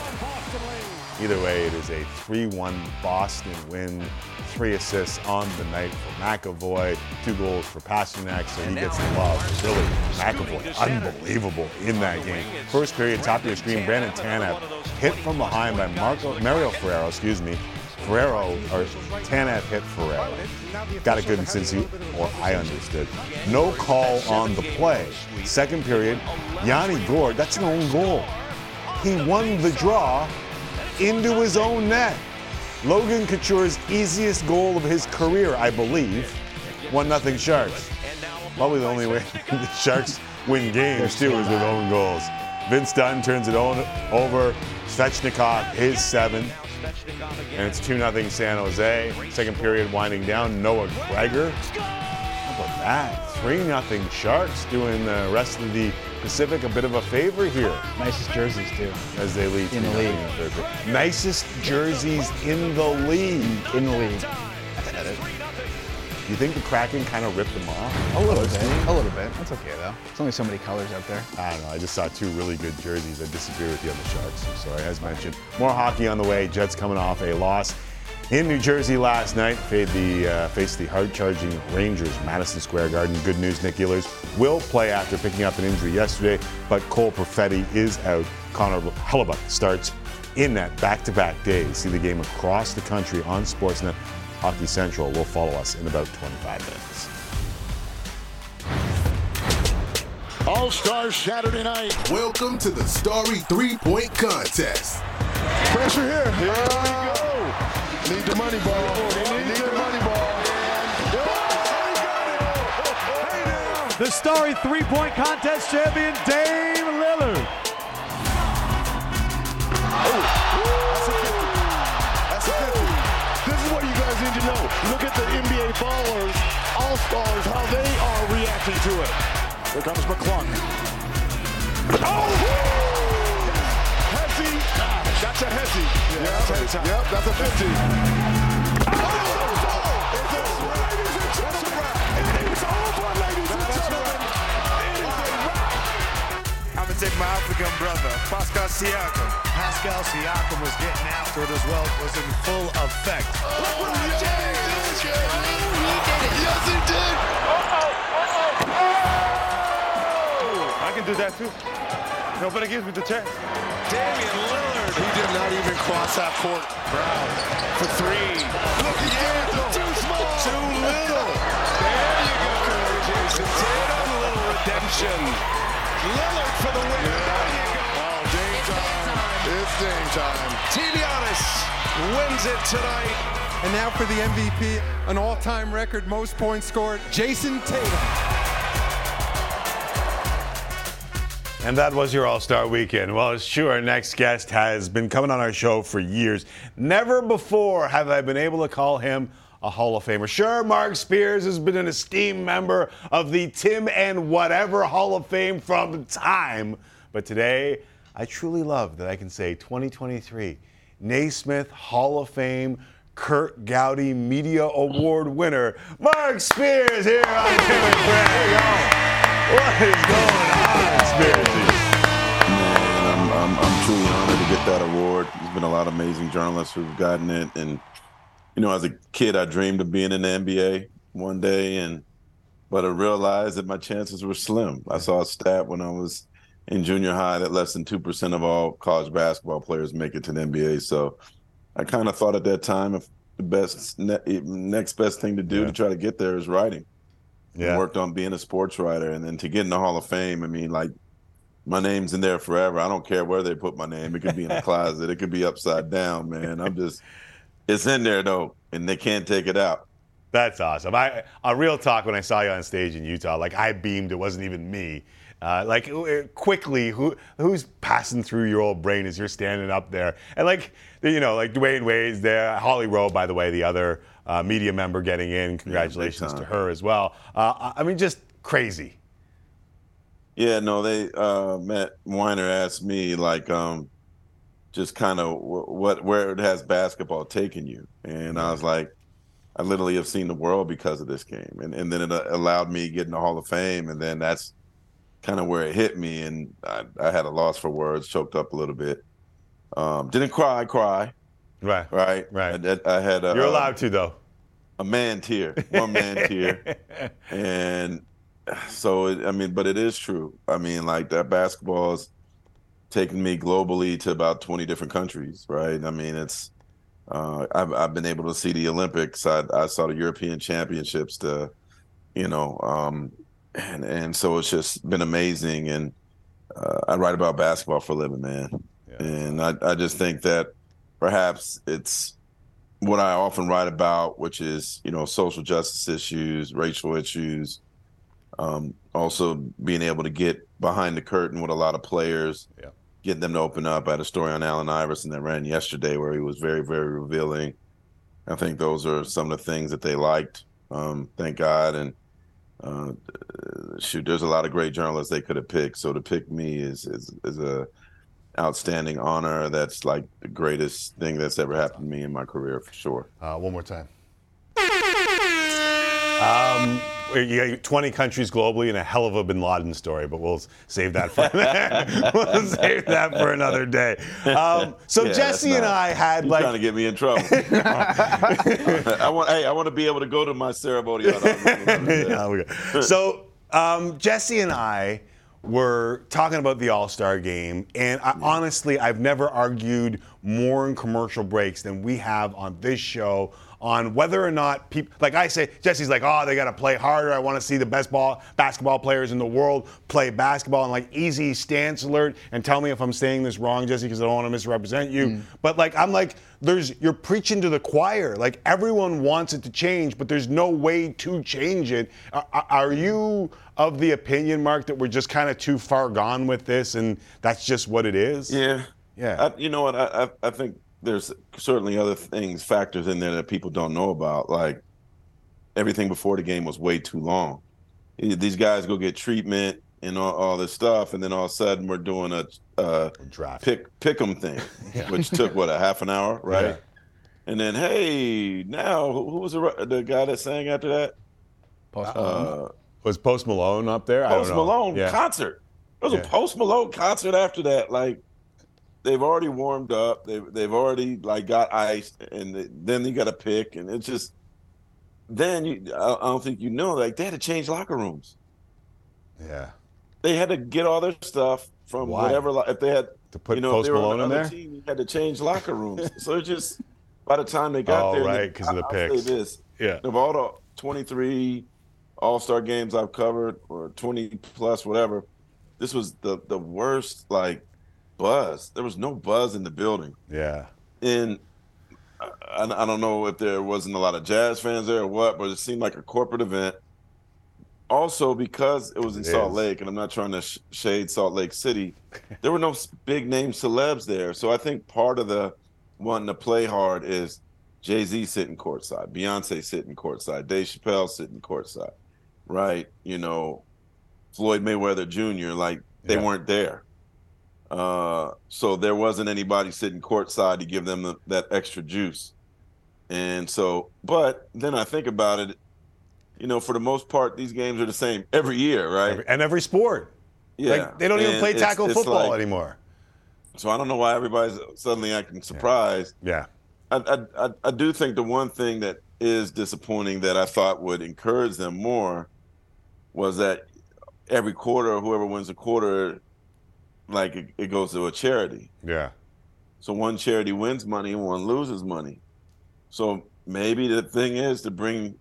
Either way, it is a 3 1 Boston win. Three assists on the night for McAvoy, two goals for Pastrnak, so he gets the love. Really, McAvoy, unbelievable in that game. First period, top of your screen, Brandon Tanev hit from behind by Marco, Mario Ferraro, excuse me. Ferraro, or Tanev hit Ferraro. Got it good in Cincy, or I understood. No call on the play. Second period, Yanni Gourde, that's an own goal. He won the draw into his own net. Logan Couture's easiest goal of his career, I believe. 1 0 Sharks. Probably the only way the Sharks win games, too, is with own goals. Vince Dunn turns it on, over. Svechnikov, his seven. And it's 2 0 San Jose. Second period winding down. Noah Gregor. How about that? 3 0 Sharks doing the rest of the Pacific a bit of a favor here. Nicest jerseys, too. As they lead In the league. in. Nicest jerseys in the league. In the league. You think the Kraken kind of ripped them off? A little bit. A little bit. That's okay, though. It's only so many colors out there. I don't know. I just saw two really good jerseys. I disagree with you on the Sharks. I'm sorry. As mentioned, more hockey on the way. Jets coming off a loss in New Jersey last night. Faced the, uh, faced the hard-charging Rangers, Madison Square Garden. Good news, Nick Ehlers will play after picking up an injury yesterday, but Cole Perfetti is out. Connor Hellebuyck starts in that back-to-back day. See the game across the country on Sportsnet. Hockey Central will follow us in about 25 minutes. All Stars Saturday night. Welcome to the Starry Three Point Contest. Pressure here. Here we go. Need the money ball. Need the money ball. The Starry three point contest champion, Dame Lillard. Know. Look at the NBA ballers, All Stars, how they are reacting to it. Here comes McClung. Oh! Hesse. That's a Hesse. Yeah, that's a, yep, that's a 50. Oh! It's over, ladies and gentlemen. It is over, ladies and gentlemen. I'm gonna take my African brother, Pascal Siakam. Pascal Siakam was getting after it as well, was in full effect. LeBron James. Oh, he did it. Yes, he did. Oh, oh, I can do that too. Nobody gives me the chance. Damian Lillard. He did not even cross that court. Brown for three. Look, he gave it too small. Too little. There you go, Jayson Tatum. A little redemption. Lillard for the win. There you go. Oh, Dame time. It's game time. Team Giannis wins it tonight. And now for the MVP, an all-time record most points scored, Jayson Tatum. And that was your All Star Weekend. Well, it's true, our next guest has been coming on our show for years. Never before have I been able to call him a Hall of Famer. Sure, Marc Spears has been an esteemed member of the Tim and Whatever Hall of Fame from time. But today, I truly love that I can say 2023 Naismith Hall of Fame Curt Gowdy Media Award winner, Mark Spears here on Tim and Friends. What is going on, Spearsy? Man, I'm, I'm, I'm truly honored to get that award. There's been a lot of amazing journalists who've gotten it. And, you know, as a kid, I dreamed of being in the NBA one day. And, but I realized that my chances were slim. I saw a stat when I was in junior high that less than 2% of all college basketball players make it to the NBA. So I kind of thought at that time if the best, ne- next best thing to do to try to get there is writing. Yeah. And worked on being a sports writer. And then to get in the Hall of Fame, I mean, like, my name's in there forever. I don't care where they put my name. It could be in a closet. It could be upside down, man. I'm just it's in there though, and they can't take it out. That's awesome. I a real talk when I saw you on stage in Utah, like I beamed. It wasn't even me. Uh, like uh, quickly, who who's passing through your old brain as you're standing up there, and like you know, like Dwyane Wade's there, Holly Rowe, by the way, the other uh, media member getting in. Congratulations time. to her as well. Uh, I mean, just crazy. Yeah, no, they uh Matt Winer asked me like um just kind of what where it has basketball taken you, and I was like, I literally have seen the world because of this game, and and then it uh, allowed me to get in the Hall of Fame, and then that's kind of where it hit me, and I, I had a loss for words, choked up a little bit. Um, didn't cry, cry. Right, right, right. I, I had a, You're allowed to though. a man tear, one man tear, and so it, I mean, but it is true. I mean, like that basketball has taken me globally to about twenty different countries, right? I mean, it's uh, I've I've been able to see the Olympics. I I saw the European Championships. The you know, um, and and so it's just been amazing. And uh, I write about basketball for a living, man. And I I just think that perhaps it's what I often write about, which is you know social justice issues, racial issues, um, also being able to get behind the curtain with a lot of players, yeah. Getting them to open up. I had a story on Allen Iverson that ran yesterday where he was very very revealing. I think those are some of the things that they liked. Um, thank God, and uh, shoot, there's a lot of great journalists they could have picked. So to pick me is is is a outstanding honor. That's like the greatest thing that's ever happened to me in my career for sure. Uh, one more time. Um, 20 countries globally and a hell of a Bin Laden story, but we'll save that for we'll save that for another day. Um, so Yeah, Jesse that's and I had like trying to get me in trouble. I want. Hey, I want to be able to go to my ceremony. Yeah, so um, Jesse and I were talking about the All Star game, and I, honestly, I've never argued more in commercial breaks than we have on this show on whether or not people like I say Jesse's like oh they got to play harder. I want to see the best ball basketball players in the world play basketball. And like easy stance alert and tell me if I'm saying this wrong Jesse because I don't want to misrepresent you. Mm. But like I'm like there's you're preaching to the choir. Like everyone wants it to change but there's no way to change it. Are, are- are you of the opinion Mark that we're just kind of too far gone with this and that's just what it is? Yeah. Yeah. I, you know what? I, I I think there's certainly other things, factors in there that people don't know about. Like everything before the game was way too long. These guys go get treatment and all, all this stuff, and then all of a sudden we're doing a, uh draft pick pick 'em thing, which took what a half an hour, right? Yeah. And then hey, now who was the, the guy that sang after that? Post Uh, was Post Malone up there I don't Post. Malone Yeah. concert. There was Yeah. a Post Malone concert after that. Like they've already warmed up. They've they've already like got iced, and th- then you got to pick, and it's just. Then you, I, I don't think you know. Like they had to change locker rooms. yeah They had to get all their stuff from Why? whatever. If they had To put you know, Post they Malone in there? team, you had to change locker rooms. so it's just by the time they got Oh, there, right, 'cause of the I'll picks. this: Yeah. of all the 23 All Star games I've covered, or 20 plus, whatever, this was the the worst like buzz. There was no buzz in the building, yeah and I, I don't know if there wasn't a lot of jazz fans there or what, but it seemed like a corporate event. Also, because it was in It Salt is. Lake, and I'm not trying to sh- shade Salt Lake City, there were no big name celebs there. So I think part of the wanting to play hard is Jay Z sitting courtside, Beyonce sitting courtside, Dave Chappelle sitting courtside, right? You know, Floyd Mayweather Jr. Like they Yeah. weren't there. Uh, so there wasn't anybody sitting courtside to give them the, that extra juice. And so, but then I think about it, you know, for the most part, these games are the same every year, right? and every sport yeah. like they don't even play tackle it's football like- anymore So I don't know why everybody's suddenly acting surprised. yeah I, I, I, I do think the one thing that is disappointing that I thought would encourage them more was that every quarter, whoever wins a quarter, like it, it goes to a charity. yeah So one charity wins money and one loses money. So maybe the thing is to bring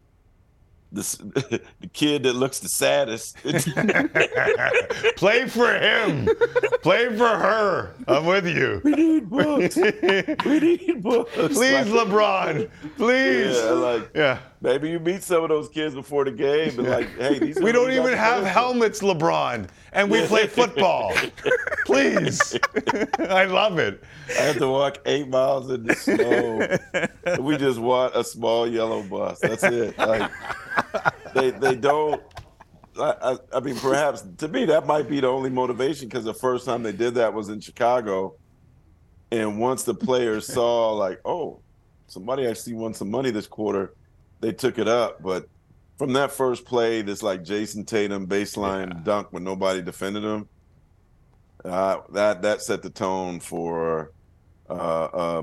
the the kid that looks the saddest. Play for him. Play for her. I'm with you. We need books. we need books. Please, Like- LeBron. Please. Yeah, like Yeah. maybe you meet some of those kids before the game, and like, hey, these are We don't even have helmets, LeBron, and we play football. Please. I love it. I had to walk eight miles in the snow. we just want a small yellow bus. That's it. Like they they don't. I, I, I mean, perhaps to me that might be the only motivation because the first time they did that was in Chicago, and once the players saw like, oh, somebody actually won some money this quarter, they took it up. But from that first play, this like Jayson Tatum baseline dunk when nobody defended him, uh, that that set the tone for uh, uh,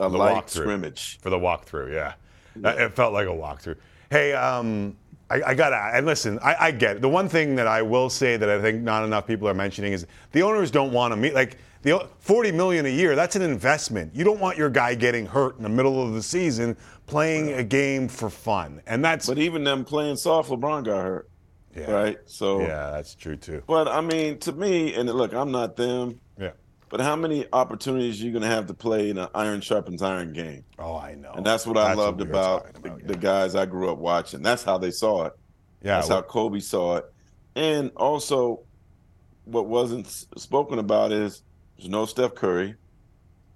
a The light walkthrough. scrimmage. For the walkthrough, yeah. That- It felt like a walkthrough. Hey, um, I, I gotta and listen. I, I get it. The one thing that I will say that I think not enough people are mentioning is the owners don't want to meet like the o- 40 million a year. That's an investment. You don't want your guy getting hurt in the middle of the season playing a game for fun, and that's. But even them playing soft, LeBron got hurt. Yeah. Right. So yeah, that's true too. But I mean, to me, and look, I'm not them. Yeah. But how many opportunities are you gonna have to play in an iron sharpens iron game? Oh, I know. And that's what I That's what loved we were about, the, the guys I grew up watching. That's how they saw it. Yeah, That's well- how Kobe saw it. And also, what wasn't spoken about is there's no Steph Curry,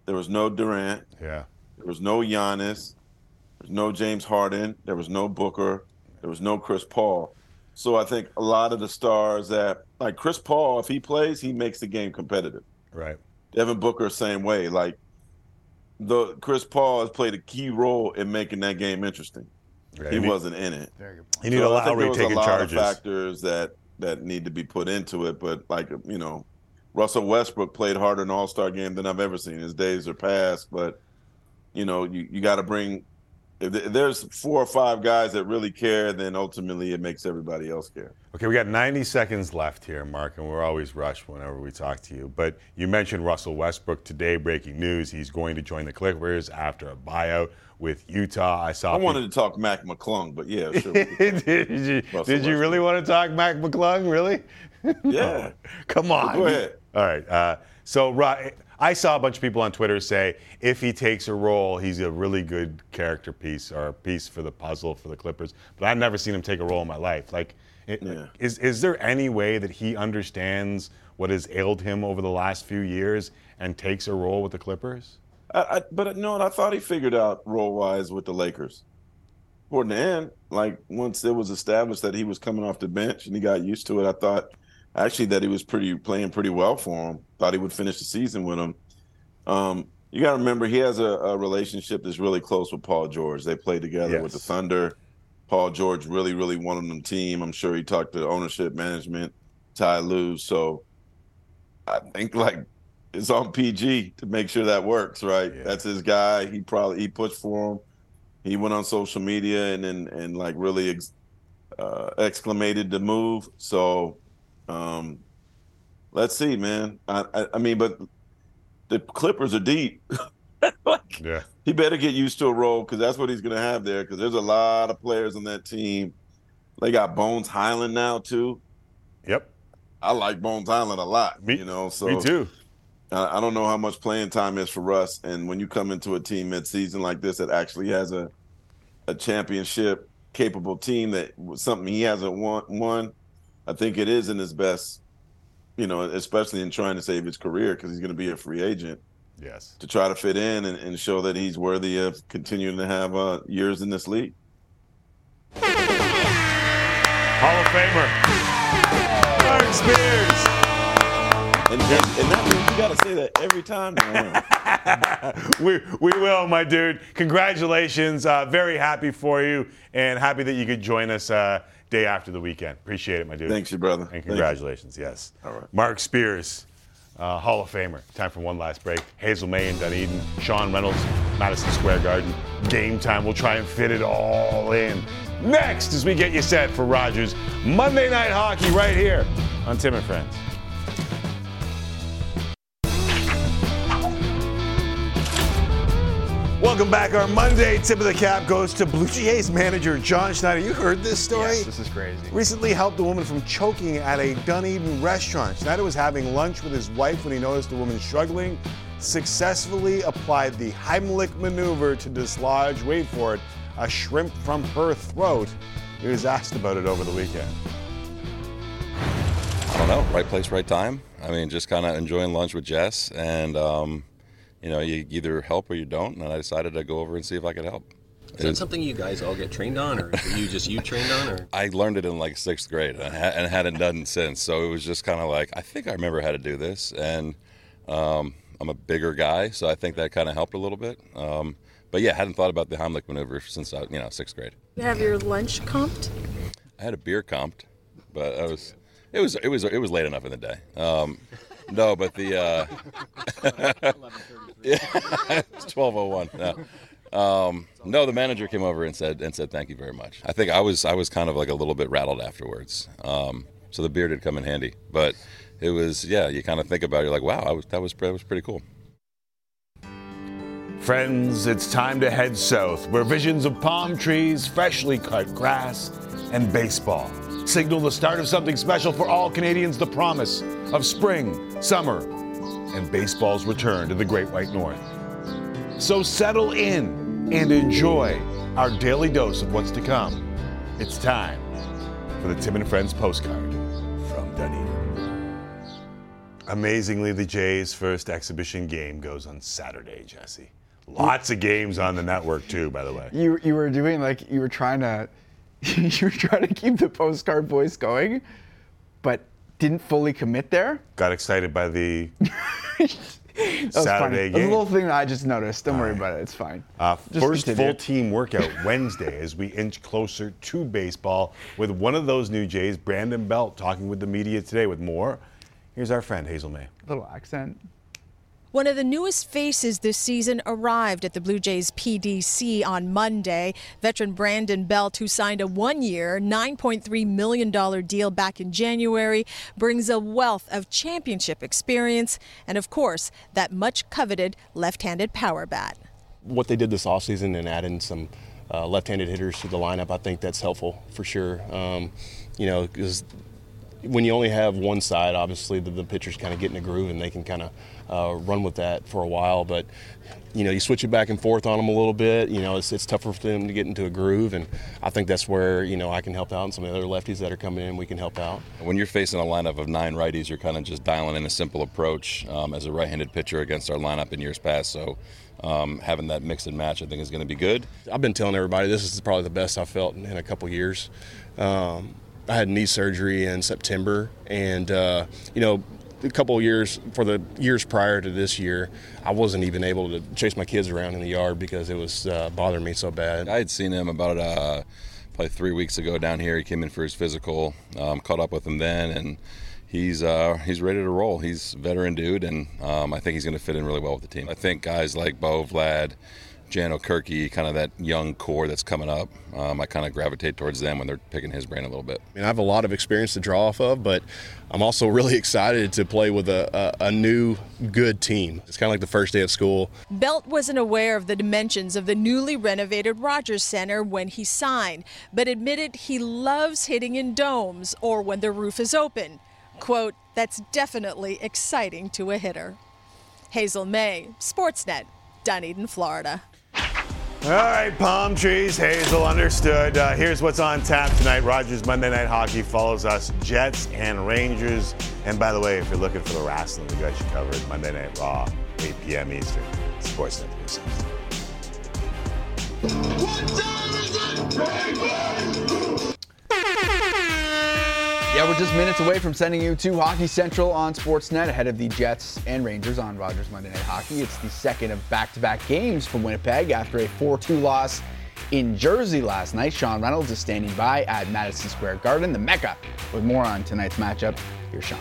there was no Durant, Yeah. there was no Giannis, there's no James Harden, there was no Booker, there was no Chris Paul. So I think a lot of the stars that like Chris Paul, if he plays, he makes the game competitive. Right. Devin Booker, same way. Like the Chris Paul has played a key role in making that game interesting. Yeah, he you need- wasn't in it. You need So a I think Lowry there was taking a lot charges. Of factors that that need to be put into it, but like you know, Russell Westbrook played harder in All Star game than I've ever seen. His days are past, but you know, you, you got to bring. If there's four or five guys that really care, then ultimately it makes everybody else care. Okay, we got 90 seconds left here, Marc, and we're always rushed whenever we talk to you. But you mentioned Russell Westbrook today. Breaking news: he's going to join the Clippers after a buyout with Utah. I saw. I wanted to talk Mac McClung, but yeah, sure. we can talk did you, did you really want to talk Mac McClung? Really? Yeah. Come on. Go ahead. All right. Uh, so I saw a bunch of people on Twitter say if he takes a role, he's a really good character piece or a piece for the puzzle for the Clippers. But I've never seen him take a role in my life. Like, it, is is there any way that he understands what has ailed him over the last few years and takes a role with the Clippers? I, I, but no, I thought he figured out role wise with the Lakers. Toward the end, like once it was established that he was coming off the bench and he got used to it, I thought actually that he was pretty playing pretty well for him. Thought he would finish the season with him. Um, you got to remember he has a, a relationship that's really close with Paul George. They played together with the Thunder. Paul George really, really wanted them team. I'm sure he talked to ownership, management, Ty Lue. So I think like it's on PG to make sure that works, right? That's his guy. He probably he pushed for him. He went on social media and and, and like really ex, uh, exclamated the move. So um, let's see, man. I, I I mean, but the Clippers are deep. yeah. He better get used to a role because that's what he's going to have there. Because there's a lot of players on that team. They got Bones Hyland now too. Yep. I like Bones Hyland a lot. Me, you know, so me too. I I don't know how much playing time is for Russ, and when you come into a team mid-season like this that actually has a a championship capable team that something he hasn't won, won, I think it is in his best. You know, especially in trying to save his career because he's going to be a free agent. Yes. To try to fit in and, and show that he's worthy of continuing to have uh, years in this league. Hall of Famer. Marc Spears. And, and, and that means you got to say that every time. we, we will, my dude. Congratulations. Uh, very happy for you and happy that you could join us uh, day after the weekend. Appreciate it, my dude. Thanks, you brother. And congratulations, yes. All right. Marc Spears, uh, Hall of Famer. Time for one last break. Hazel Mae and Dunedin, Sean Reynolds, Madison Square Garden. Game time. We'll try and fit it all in. Next, as we get you set for Rogers Monday Night Hockey right here on Tim and Friends. Welcome back. Our Monday tip of the cap goes to Blue Jays manager John Schneider. You heard this story? Yes, this is crazy. Recently helped a woman from choking at a Dunedin restaurant. Schneider was having lunch with his wife when he noticed the woman struggling. Successfully applied the Heimlich maneuver to dislodge, wait for it, a shrimp from her throat. He was asked about it over the weekend. I don't know, right place, right time. I mean, just kind of enjoying lunch with Jess, and um, you know, you either help or you don't. And I decided to go over and see if I could help. Is that something you guys all get trained on, or you just you trained on, or? I learned it in like sixth grade and, ha- and hadn't done it since. So it was just kind of like, I think I remember how to do this. And um, I'm a bigger guy, so I think that kind of helped a little bit. Um, but yeah, hadn't thought about the Heimlich maneuver since I, you know sixth grade. You have your lunch comped? I had a beer comped, but I was it was it was it was late enough in the day. Um, no, but the uh, yeah, it's twelve oh one. No. Um, no, the manager came over and said and said thank you very much. I think I was I was kind of like a little bit rattled afterwards. Um, so the beer did come in handy, but it was yeah. You kind of think about it, you're like wow, was, that was that was pretty cool. Friends, it's time to head south, where visions of palm trees, freshly cut grass, and baseball signal the start of something special for all Canadians the promise of spring, summer, and baseball's return to the Great White North. So settle in and enjoy our daily dose of what's to come. It's time for the Tim and Friends postcard from Dunedin. Amazingly, the Jays' first exhibition game goes on Saturday, Jesse. Lots of games on the network too, by the way. You you were doing like you were trying to you were trying to keep the postcard voice going, but didn't fully commit there. Got excited by the funny. Saturday It was a little thing that I just noticed. Don't worry about it. It's fine. Uh, first continue. full team workout Wednesday as we inch closer to baseball with one of those new Jays, Brandon Belt, talking with the media today with more. Here's our friend Hazel Mae. Little accent. One of the newest faces this season arrived at the Blue Jays PDC on Monday. Veteran Brandon Belt, who signed a one year, $9.3 million deal back in January, brings a wealth of championship experience and, of course, that much coveted left handed power bat. what they did this offseason and adding some uh, left-handed hitters to the lineup, I think that's helpful for sure. Um, you know, because when you only have one side, obviously the, the pitchers kind of get in a groove and they can kind of uh, run with that for a while. But you know, you switch it back and forth on them a little bit. You know, it's, it's tougher for them to get into a groove, and I think that's where you know I can help out, and some of the other lefties that are coming in, we can help out. When you're facing a lineup of nine righties, you're kind of just dialing in a simple approach um, as a right-handed pitcher against our lineup in years past. So um, having that mix and match, I think, is going to be good. I've been telling everybody this is probably the best I've felt in, in a couple years. Um, I had knee surgery in September, and uh, you know, a couple of years for the years prior to this year, I wasn't even able to chase my kids around in the yard because it was uh, bothering me so bad. I had seen him about uh, probably three weeks ago down here. He came in for his physical, um, caught up with him then, and he's uh, he's ready to roll. He's veteran dude, and um, I think he's going to fit in really well with the team. I think guys like Bo, Vlad, Jan O'Kirky, kind of that young core that's coming up, um, I kind of gravitate towards them when they're picking his brain a little bit. I mean, I have a lot of experience to draw off of, but I'm also really excited to play with a, a, a new, good team. It's kind of like the first day of school. Belt wasn't aware of the dimensions of the newly renovated Rogers Center when he signed, but admitted he loves hitting in domes or when the roof is open. Quote, that's definitely exciting to a hitter. Hazel Mae, Sportsnet, Dunedin, Florida. All right, palm trees, Hazel, understood. Uh, here's what's on tap tonight. Rogers Monday Night Hockey follows us, Jets and Rangers. And by the way, if you're looking for the wrestling, we got you covered. Monday Night Raw, 8 p.m. Eastern. Sportsnet 360. Yeah, we're just minutes away from sending you to Hockey Central on Sportsnet ahead of the Jets and Rangers on Rogers Monday Night Hockey. It's the second of back-to-back games for Winnipeg after a 4-2 loss in Jersey last night. Sean Reynolds is standing by at Madison Square Garden, the Mecca. With more on tonight's matchup, here's Sean.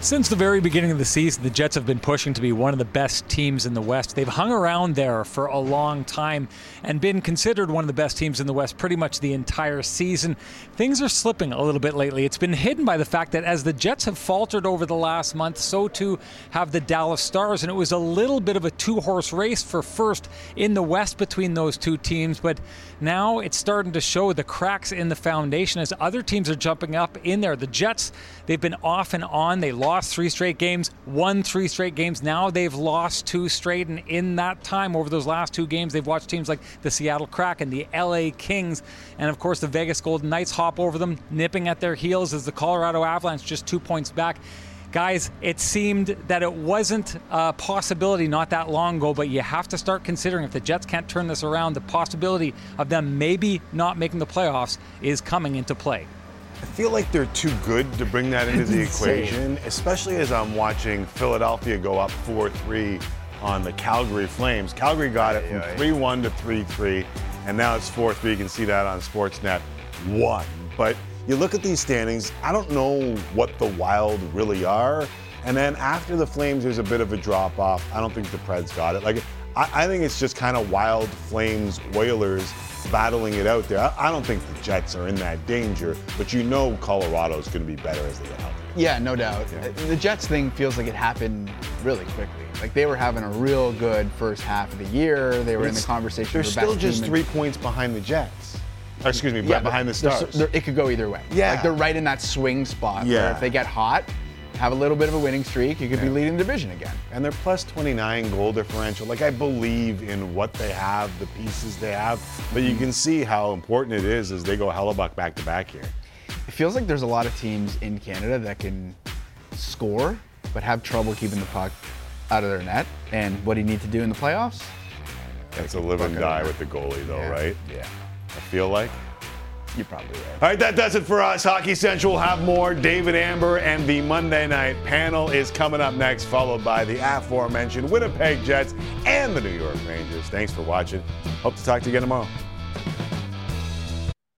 Since the very beginning of the season, the Jets have been pushing to be one of the best teams in the West. They've hung around there for a long time and been considered one of the best teams in the West pretty much the entire season. Things are slipping a little bit lately. It's been hidden by the fact that as the Jets have faltered over the last month, so too have the Dallas Stars. And it was a little bit of a two horse race for first in the West between those two teams. But now it's starting to show the cracks in the foundation as other teams are jumping up in there. The Jets, they've been off and on. They lost three straight games, won three straight games. Now they've lost two straight. And in that time, over those last two games, they've watched teams like the Seattle Kraken, the LA Kings, and of course the Vegas Golden Knights hop over them, nipping at their heels as the Colorado Avalanche just two points back. Guys, it seemed that it wasn't a possibility not that long ago, but you have to start considering if the Jets can't turn this around, the possibility of them maybe not making the playoffs is coming into play. I feel like they're too good to bring that into the equation, especially as I'm watching Philadelphia go up 4 3 on the Calgary Flames. Calgary got it from 3 1 to 3 3, and now it's 4 3. You can see that on Sportsnet 1. But you look at these standings, I don't know what the Wild really are. And then after the Flames, there's a bit of a drop off. I don't think the Preds got it. Like, I, I think it's just kind of Wild Flames Oilers battling it out there. I, I don't think the Jets are in that danger, but you know Colorado's going to be better as they get healthy. Yeah, no doubt. Uh, the Jets thing feels like it happened really quickly. Like they were having a real good first half of the year. They were in the conversation. They're still just three points behind the Jets. Or, excuse me, Yeah, behind the but they're Stars. they're- it could go either way. Yeah. Like they're right in that swing spot. where Yeah. if they get hot, have a little bit of a winning streak, you could be leading the division again. and they're plus 29 goal differential. Like I believe in what they have, the pieces they have, but you can see how important it is as they go Hellebuyck back to back here. It feels like there's a lot of teams in Canada that can score, but have trouble keeping the puck out of their net. And what do you need to do in the playoffs? It's a live and die with the goalie, though, Yeah. right? Yeah. I feel like. You're probably right. All right, that does it for us. Hockey Central will have more. David Amber and the Monday night panel is coming up next, followed by the aforementioned Winnipeg Jets and the New York Rangers. Thanks for watching. Hope to talk to you again tomorrow.